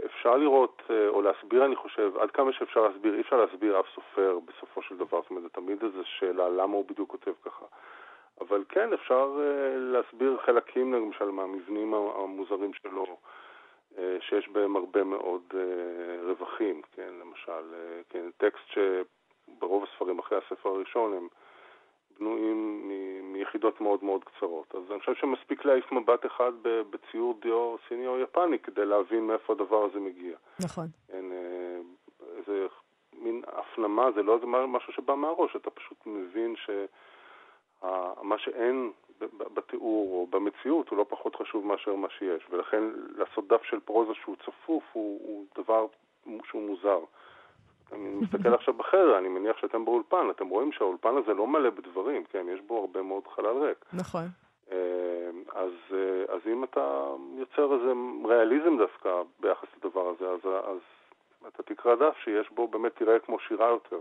אפשר לראות, אה, או להסביר, אני חושב, עד כמה שאפשר להסביר, אי אפשר להסביר אף סופר בסופו של דבר, זאת אומרת, זה תמיד איזו שאלה למה הוא בדיוק כותב ככה. אבל כן, אפשר אה, להסביר חלקים, למשל, מהמבנים המוזרים שלו, אה, שיש בהם הרבה מאוד אה, רווחים, כן, למשל, אה, כן, טקסט שברוב הספרים אחרי הספר הראשון הם בנויים מ- מיחידות מאוד מאוד קצרות. אז אני חושב שמספיק להעיף מבט אחד בציור דיו סיני או יפני כדי להבין מאיפה הדבר הזה מגיע. נכון. אין, אה, זה מין הפנמה, זה לא איזה משהו שבא מהראש, אתה פשוט מבין שמה שאין בתיאור או במציאות הוא לא פחות חשוב מאשר מה שיש, ולכן לעשות דף של פרוזה שהוא צפוף הוא, הוא דבר שהוא מוזר. אני מסתכל עכשיו בחדר, אני מניח שאתם באולפן, אתם רואים שהאולפן הזה לא מלא בדברים, כן, יש בו הרבה מאוד חלל ריק. נכון. אה, אז, אה, אז אם אתה יוצר איזה ריאליזם דווקא ביחס לדבר הזה, אז, אז אתה תקרא דף שיש בו באמת תראה כמו שירה יותר,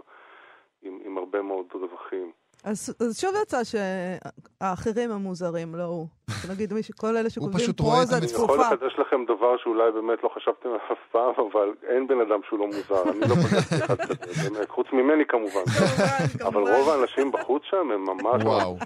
עם, עם הרבה מאוד רווחים. אז, אז שוב יצא שהאחרים הם מוזרים, לא הוא. נגיד מי ש- כל אלה שכותבים פשוט רואה את פרוזה המציאות. אני יכול צפופה. לחדש לכם דבר שאולי באמת לא חשבתם עליו אף פעם, אבל אין בן אדם שהוא לא מוזר, אני לא פגשתי אחד כזה, חוץ ממני כמובן. כמובן, אבל. רוב האנשים בחוץ שם הם ממש וואו.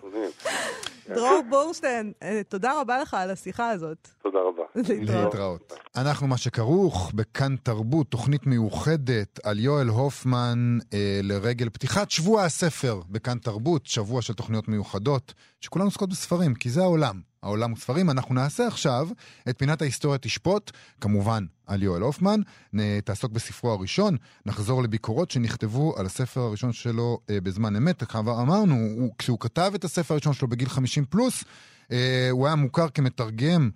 שונים. דרור בורשטיין, אה, תודה רבה לך על השיחה הזאת. תודה רבה. להתראות. להתראות. אנחנו מה שכרוך בכאן תרבות, תוכנית מיוחדת על יואל הופמן אה, לרגל פתיחת שבוע הספר בכאן תרבות, שבוע של תוכניות מיוחדות, שכולן עוסקות בספרים, כי זה העולם. העולם הוא ספרים. אנחנו נעשה עכשיו את פינת ההיסטוריה תשפוט, כמובן על יואל הופמן, תעסוק בספרו הראשון, נחזור לביקורות שנכתבו על הספר הראשון שלו אה, בזמן אמת. כבר אמרנו, הוא, כשהוא כתב את הספר הראשון שלו בגיל 50 פלוס, אה, הוא היה מוכר כמתרגם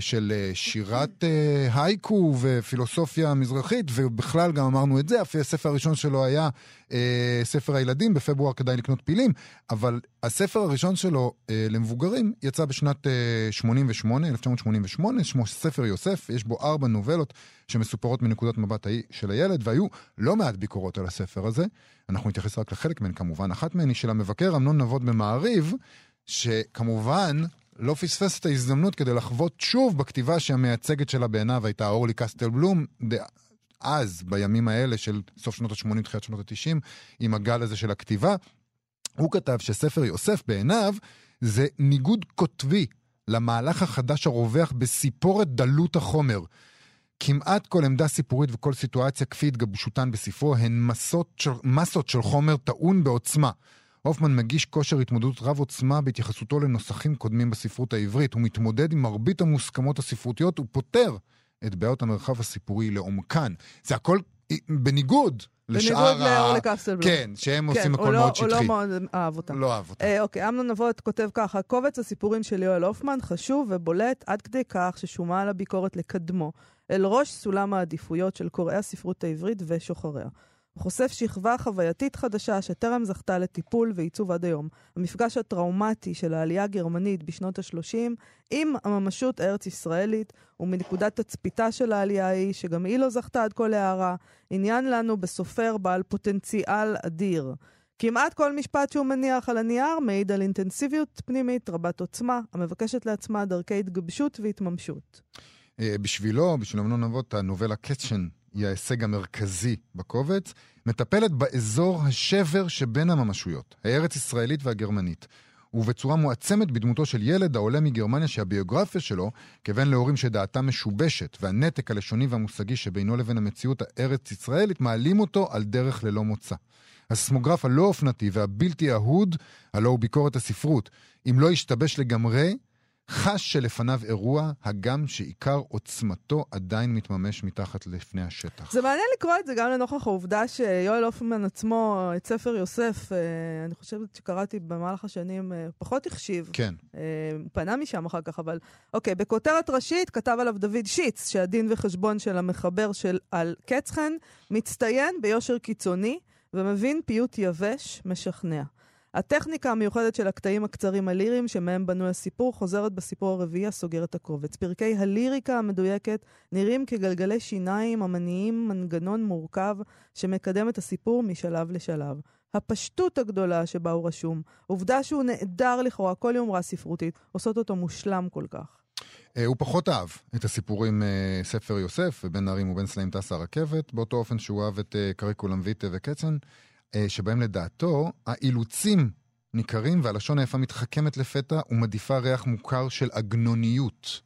של אה, שירת אה, הייקו ופילוסופיה מזרחית, ובכלל גם אמרנו את זה, הספר הראשון שלו היה אה, ספר הילדים, בפברואר כדאי לקנות פילים, אבל הספר הראשון שלו אה, למבוגרים יצא בשנת אה, 88, 1988, שמו ספר יוסף, יש בו ארבע נובלות שמסופרות מנקודת מבט של הילד, והיו לא מעט ביקורות על הספר הזה. אנחנו נתייחס רק לחלק מהן כמובן. אחת מהן היא של המבקר אמנון נבות במעריב, שכמובן לא פספס את ההזדמנות כדי לחוות שוב בכתיבה שהמייצגת שלה בעיניו הייתה אורלי קסטל בלום, אז, בימים האלה של סוף שנות ה-80, תחילת שנות ה-90, עם הגל הזה של הכתיבה. הוא כתב שספר יוסף בעיניו זה ניגוד קוטבי למהלך החדש הרווח בסיפורת דלות החומר. כמעט כל עמדה סיפורית וכל סיטואציה כפי התגבשותן בספרו הן מסות של, מסות של חומר טעון בעוצמה. הופמן מגיש כושר התמודדות רב עוצמה בהתייחסותו לנוסחים קודמים בספרות העברית. הוא מתמודד עם מרבית המוסכמות הספרותיות ופותר את בעיות המרחב הסיפורי לעומקן. זה הכל בניגוד לשאר בניגוד לאורלי קסטלבלום. כן, שהם כן, עושים הכל לא- מאוד הוא לא שטחי. מאוד אהב אותם. לא אהב אותם. אה, אוקיי, אמנון נבות כותב ככה, קובץ הסיפורים של יואל הופמן חשוב ובולט עד כדי כך ששומה על הביקורת לקדמו אל ראש סולם העדיפויות של קוראי הספרות העברית ושוחריה. חושף שכבה חווייתית חדשה שטרם זכתה לטיפול ועיצוב עד היום. המפגש הטראומטי של העלייה הגרמנית בשנות ה-30 עם הממשות הארץ-ישראלית, ומנקודת תצפיתה של העלייה ההיא, שגם היא לא זכתה עד כל הערה, עניין לנו בסופר בעל פוטנציאל אדיר. כמעט כל משפט שהוא מניח על הנייר מעיד על אינטנסיביות פנימית רבת עוצמה, המבקשת לעצמה דרכי התגבשות והתממשות. אה, בשבילו, בשביל אמנון אבות, הנובלה קצ'ן היא ההישג המרכזי בקובץ, מטפלת באזור השבר שבין הממשויות, הארץ-ישראלית והגרמנית. ובצורה מועצמת בדמותו של ילד העולה מגרמניה שהביוגרפיה שלו, כבן להורים שדעתם משובשת, והנתק הלשוני והמושגי שבינו לבין המציאות הארץ-ישראלית, מעלים אותו על דרך ללא מוצא. הסיסמוגרף הלא אופנתי והבלתי אהוד, הלא הוא ביקורת הספרות, אם לא ישתבש לגמרי, חש שלפניו אירוע, הגם שעיקר עוצמתו עדיין מתממש מתחת לפני השטח. זה מעניין לקרוא את זה גם לנוכח העובדה שיואל הופמן עצמו, את ספר יוסף, אה, אני חושבת שקראתי במהלך השנים, אה, פחות החשיב. כן. אה, הוא פנה משם אחר כך, אבל אוקיי, בכותרת ראשית כתב עליו דוד שיץ, שהדין וחשבון של המחבר של על קצחן מצטיין ביושר קיצוני ומבין פיוט יבש, משכנע. הטכניקה המיוחדת של הקטעים הקצרים הליריים שמהם בנוי הסיפור חוזרת בסיפור הרביעי הסוגר את הקובץ. פרקי הליריקה המדויקת נראים כגלגלי שיניים המניעים מנגנון מורכב שמקדם את הסיפור משלב לשלב. הפשטות הגדולה שבה הוא רשום, עובדה שהוא נעדר לכאורה כל יומרה ספרותית, עושות אותו מושלם כל כך. אה, הוא פחות אהב את הסיפורים אה, ספר יוסף, ובין נערים ובין סלעים טסה הרכבת, באותו אופן שהוא אהב את אה, קריקולם ויטה וקצן, שבהם לדעתו האילוצים ניכרים והלשון היפה מתחכמת לפתע ומדיפה ריח מוכר של עגנוניות.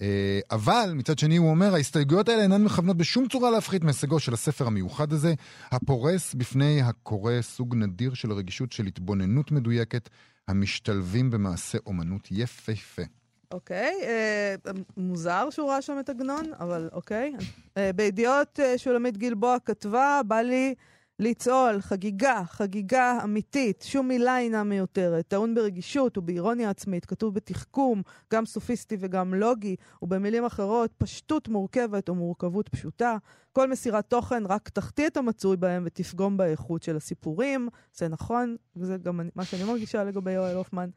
אה, אבל מצד שני הוא אומר, ההסתייגויות האלה אינן מכוונות בשום צורה להפחית מהישגו של הספר המיוחד הזה, הפורס בפני הקורא סוג נדיר של רגישות של התבוננות מדויקת, המשתלבים במעשה אומנות יפהפה. אוקיי, אה, מוזר שהוא ראה שם את עגנון, אבל אוקיי. אה, בידיעות אה, שולמית גלבוע כתבה, בא לי לצעול, חגיגה, חגיגה אמיתית, שום מילה אינה מיותרת, טעון ברגישות ובאירוניה עצמית, כתוב בתחכום, גם סופיסטי וגם לוגי, ובמילים אחרות, פשטות מורכבת ומורכבות פשוטה. כל מסירת תוכן רק תחטיא את המצוי בהם ותפגום באיכות של הסיפורים. זה נכון, וזה גם מה שאני מרגישה לגבי יואל הופמן.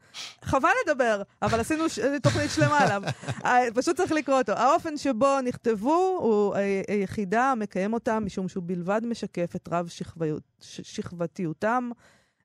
חבל לדבר, אבל עשינו ש... תוכנית שלמה עליו. אה, פשוט צריך לקרוא אותו. האופן שבו נכתבו הוא ה- היחידה המקיים אותם, משום שהוא בלבד משקף את רב שכביות- שכבתיותם.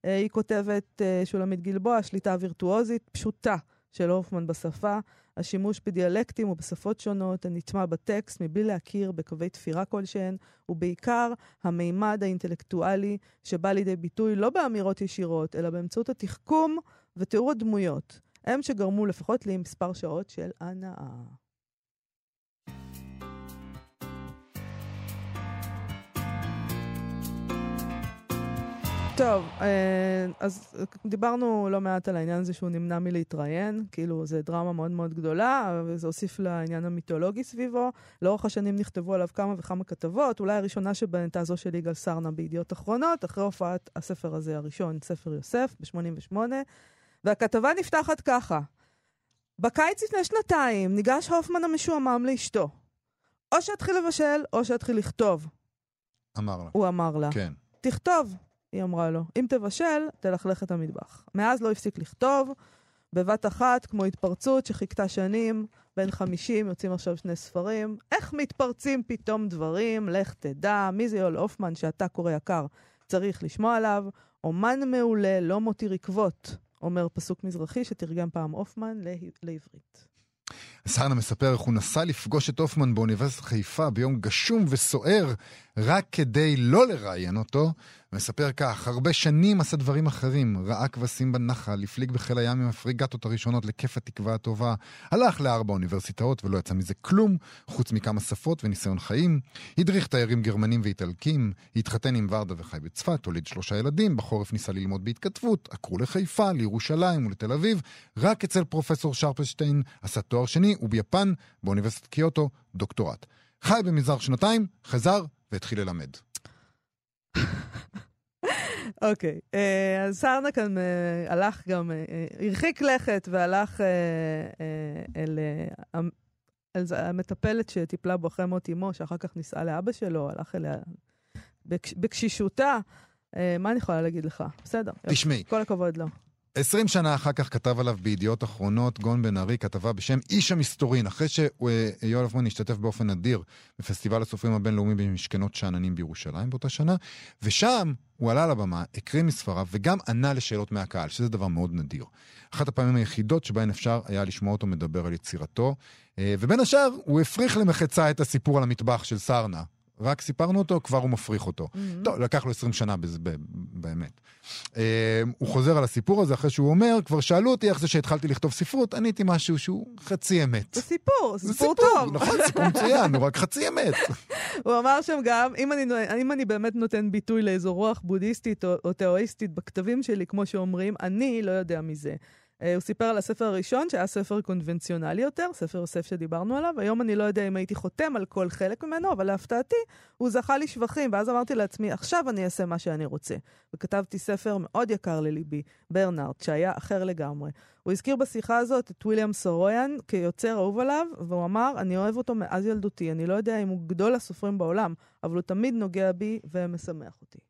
אה, היא כותבת, אה, שולמית גלבוע, שליטה וירטואוזית פשוטה של הופמן בשפה, השימוש בדיאלקטים ובשפות שונות, הנטמע בטקסט מבלי להכיר בקווי תפירה כלשהן, ובעיקר המימד האינטלקטואלי שבא לידי ביטוי לא באמירות ישירות, אלא באמצעות התחכום ותיאור הדמויות. הם שגרמו לפחות לי מספר שעות של הנאה. טוב, אה, אז דיברנו לא מעט על העניין הזה שהוא נמנע מלהתראיין, כאילו זה דרמה מאוד מאוד גדולה, וזה הוסיף לעניין המיתולוגי סביבו. לאורך השנים נכתבו עליו כמה וכמה כתבות, אולי הראשונה שבהן הייתה זו של יגאל סרנה בידיעות אחרונות, אחרי הופעת הספר הזה הראשון, ספר יוסף, ב-88, והכתבה נפתחת ככה: בקיץ לפני שנתיים ניגש הופמן המשועמם לאשתו. או שאתחיל לבשל, או שאתחיל לכתוב. אמר לה. הוא אמר לה. כן. תכתוב, היא אמרה לו. אם תבשל, תלכלך את המטבח. מאז לא הפסיק לכתוב, בבת אחת, כמו התפרצות שחיכתה שנים, בן 50, יוצאים עכשיו שני ספרים. איך מתפרצים פתאום דברים? לך תדע. מי זה יואל הופמן שאתה קורא יקר? צריך לשמוע עליו. אומן מעולה, לא מותיר עקבות, אומר פסוק מזרחי שתרגם פעם הופמן. לעברית. סרנה מספר איך הוא נסע לפגוש את הופמן באוניברסיטת חיפה ביום גשום וסוער, רק כדי לא לראיין אותו. מספר כך, הרבה שנים עשה דברים אחרים, ראה כבשים בנחל, הפליג בחיל הים עם הפריגטות הראשונות לכיף התקווה הטובה, הלך לארבע אוניברסיטאות ולא יצא מזה כלום, חוץ מכמה שפות וניסיון חיים, הדריך תיירים גרמנים ואיטלקים, התחתן עם ורדה וחי בצפת, הוליד שלושה ילדים, בחורף ניסה ללמוד בהתכתבות, עקרו לחיפה, לירושלים ולתל אביב, רק אצל פרופסור שרפשטיין עשה תואר שני, וביפן, באוניברסיטת קיוטו, דוקטורט. חי במזרח שנתיים, חזר והתחיל ללמד. אוקיי, אה, אז סרנה כאן אה, הלך גם, אה, הרחיק לכת והלך אל אל המטפלת שטיפלה בו אחרי מות אמו, שאחר כך נישאה לאבא שלו, הלך אליה בקש- בקשישותה. מה אני יכולה להגיד לך? בסדר. תשמעי, כל הכבוד לו. 20 שנה אחר כך כתב עליו בידיעות אחרונות גון בן ארי כתבה בשם איש המסתורין, אחרי שיואל הופמן השתתף באופן נדיר בפסטיבל הסופרים הבינלאומי במשכנות שאננים בירושלים באותה שנה, ושם הוא עלה לבמה, הקריא מספריו וגם ענה לשאלות מהקהל, שזה דבר מאוד נדיר. אחת הפעמים היחידות שבהן אפשר היה לשמוע אותו מדבר על יצירתו, אה, ובין השאר הוא הפריך למחצה את הסיפור על המטבח של סרנה. רק סיפרנו אותו, כבר הוא מפריך אותו. טוב, לקח לו 20 שנה בזה, באמת. אה, הוא חוזר על הסיפור הזה אחרי שהוא אומר, כבר שאלו אותי איך זה שהתחלתי לכתוב ספרות, עניתי משהו שהוא חצי אמת. זה סיפור, זה סיפור טוב. נכון, סיפור מצוין, הוא רק חצי אמת. הוא אמר שם גם, אם אני, אם אני באמת נותן ביטוי לאיזו רוח בודהיסטית או, או תאואיסטית בכתבים שלי, כמו שאומרים, אני לא יודע מזה. Uh, הוא סיפר על הספר הראשון, שהיה ספר קונבנציונלי יותר, ספר יוסף שדיברנו עליו. היום אני לא יודע אם הייתי חותם על כל חלק ממנו, אבל להפתעתי, הוא זכה לשבחים, ואז אמרתי לעצמי, עכשיו אני אעשה מה שאני רוצה. וכתבתי ספר מאוד יקר לליבי, ברנארט, שהיה אחר לגמרי. הוא הזכיר בשיחה הזאת את ויליאם סורויאן כיוצר אהוב עליו, והוא אמר, אני אוהב אותו מאז ילדותי. אני לא יודע אם הוא גדול הסופרים בעולם, אבל הוא תמיד נוגע בי ומשמח אותי.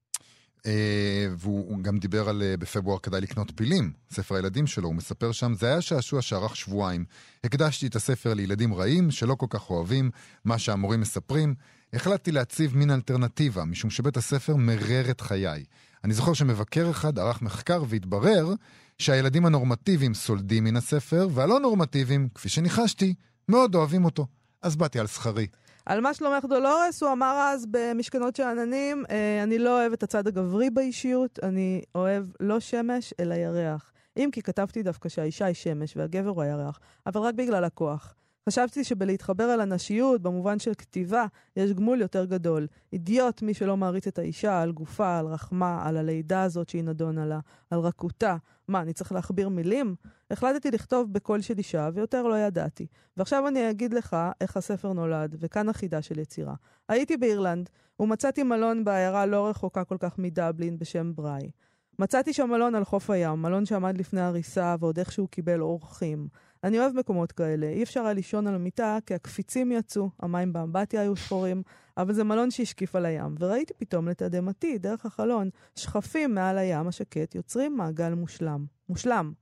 אה, והוא הוא גם דיבר על אה, בפברואר כדאי לקנות פילים, ספר הילדים שלו, הוא מספר שם, זה היה שעשוע שארך שבועיים. הקדשתי את הספר לילדים רעים שלא כל כך אוהבים מה שהמורים מספרים. החלטתי להציב מין אלטרנטיבה, משום שבית הספר מרר את חיי. אני זוכר שמבקר אחד ערך מחקר והתברר שהילדים הנורמטיביים סולדים מן הספר, והלא נורמטיביים, כפי שניחשתי, מאוד אוהבים אותו. אז באתי על שכרי. על מה שלומך דולורס, הוא אמר אז במשכנות שאננים, אה, אני לא אוהב את הצד הגברי באישיות, אני אוהב לא שמש, אלא ירח. אם כי כתבתי דווקא שהאישה היא שמש והגבר הוא הירח, אבל רק בגלל הכוח. חשבתי שבלהתחבר אל הנשיות, במובן של כתיבה, יש גמול יותר גדול. אידיוט מי שלא מעריץ את האישה על גופה, על רחמה, על הלידה הזאת שהיא נדונה לה, על רכותה. מה, אני צריך להכביר מילים? החלטתי לכתוב בקול של אישה, ויותר לא ידעתי. ועכשיו אני אגיד לך איך הספר נולד, וכאן החידה של יצירה. הייתי באירלנד, ומצאתי מלון בעיירה לא רחוקה כל כך מדבלין בשם בראי. מצאתי שם מלון על חוף הים, מלון שעמד לפני הריסה ועוד איכשהו קיבל אורחים. אני אוהב מקומות כאלה, אי אפשר היה לישון על המיטה כי הקפיצים יצאו, המים באמבטיה היו שחורים, אבל זה מלון שהשקיף על הים, וראיתי פתאום לתדהמתי, דרך החלון, שכפים מעל הים השקט יוצרים מעגל מושלם. מושלם.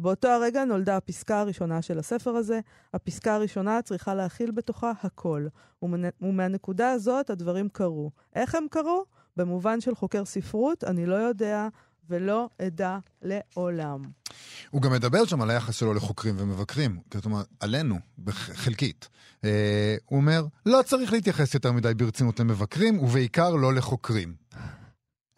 באותו הרגע נולדה הפסקה הראשונה של הספר הזה. הפסקה הראשונה צריכה להכיל בתוכה הכל. ומנ... ומהנקודה הזאת הדברים קרו. איך הם קרו? במובן של חוקר ספרות, אני לא יודע ולא אדע לעולם. הוא גם מדבר שם על היחס שלו לחוקרים ומבקרים, זאת אומרת, עלינו, חלקית. אה, הוא אומר, לא צריך להתייחס יותר מדי ברצינות למבקרים, ובעיקר לא לחוקרים.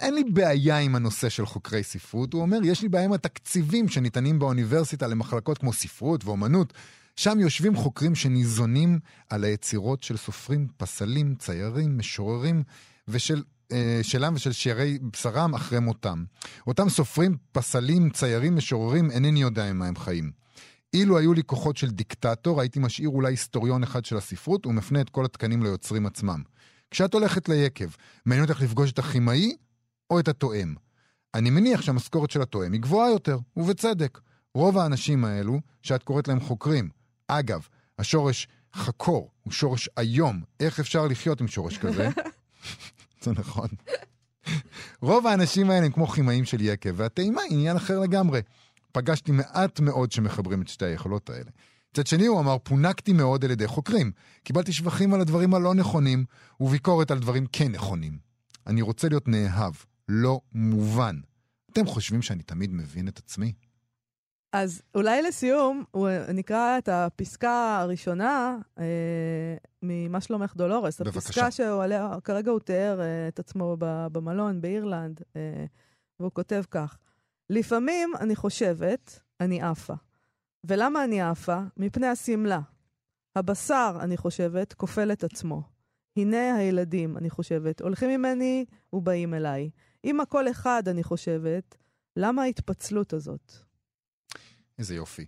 אין לי בעיה עם הנושא של חוקרי ספרות, הוא אומר, יש לי בעיה עם התקציבים שניתנים באוניברסיטה למחלקות כמו ספרות ואומנות. שם יושבים חוקרים שניזונים על היצירות של סופרים, פסלים, ציירים, משוררים, ושל אה, שלם ושל שירי בשרם אחרי מותם. אותם סופרים, פסלים, ציירים, משוררים, אינני יודע ממה הם חיים. אילו היו לי כוחות של דיקטטור, הייתי משאיר אולי היסטוריון אחד של הספרות ומפנה את כל התקנים ליוצרים עצמם. כשאת הולכת ליקב, מעניין אותך לפגוש את הכימאי או את התואם? אני מניח שהמשכורת של התואם היא גבוהה יותר, ובצדק. רוב האנשים האלו, שאת קוראת להם חוקרים, אגב, השורש חקור הוא שורש איום, איך אפשר לחיות עם שורש כזה? זה נכון. רוב האנשים האלה הם כמו כימאים של יקב, והטעימה היא עניין אחר לגמרי. פגשתי מעט מאוד שמחברים את שתי היכולות האלה. מצד שני, הוא אמר, פונקתי מאוד על ידי חוקרים. קיבלתי שבחים על הדברים הלא נכונים, וביקורת על דברים כן נכונים. אני רוצה להיות נאהב, לא מובן. אתם חושבים שאני תמיד מבין את עצמי? אז אולי לסיום, נקרא את הפסקה הראשונה אה, מ"מה שלומך דולורס". בבקשה. הפסקה שעליה, כרגע הוא תיאר אה, את עצמו במלון באירלנד, אה, והוא כותב כך: לפעמים אני חושבת, אני עפה. ולמה אני עפה? מפני השמלה. הבשר, אני חושבת, כופל את עצמו. הנה הילדים, אני חושבת, הולכים ממני ובאים אליי. אם הכל אחד, אני חושבת, למה ההתפצלות הזאת? איזה יופי.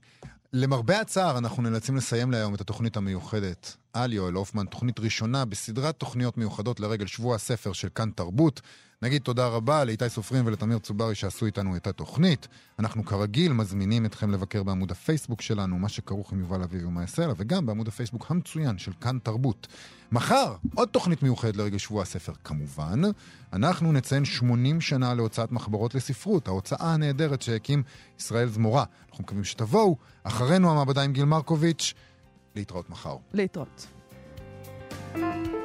למרבה הצער, אנחנו נאלצים לסיים להיום את התוכנית המיוחדת על יואל הופמן, תוכנית ראשונה בסדרת תוכניות מיוחדות לרגל שבוע הספר של כאן תרבות. נגיד תודה רבה לאיתי סופרים ולתמיר צוברי שעשו איתנו את התוכנית. אנחנו כרגיל מזמינים אתכם לבקר בעמוד הפייסבוק שלנו, מה שכרוך עם יובל אביב ומה יעשה לה, וגם בעמוד הפייסבוק המצוין של כאן תרבות. מחר, עוד תוכנית מיוחדת לרגע שבוע הספר כמובן. אנחנו נציין 80 שנה להוצאת מחברות לספרות, ההוצאה הנהדרת שהקים ישראל זמורה. אנחנו מקווים שתבואו, אחרינו המעבדה עם גיל מרקוביץ', להתראות מחר. להתראות. thank you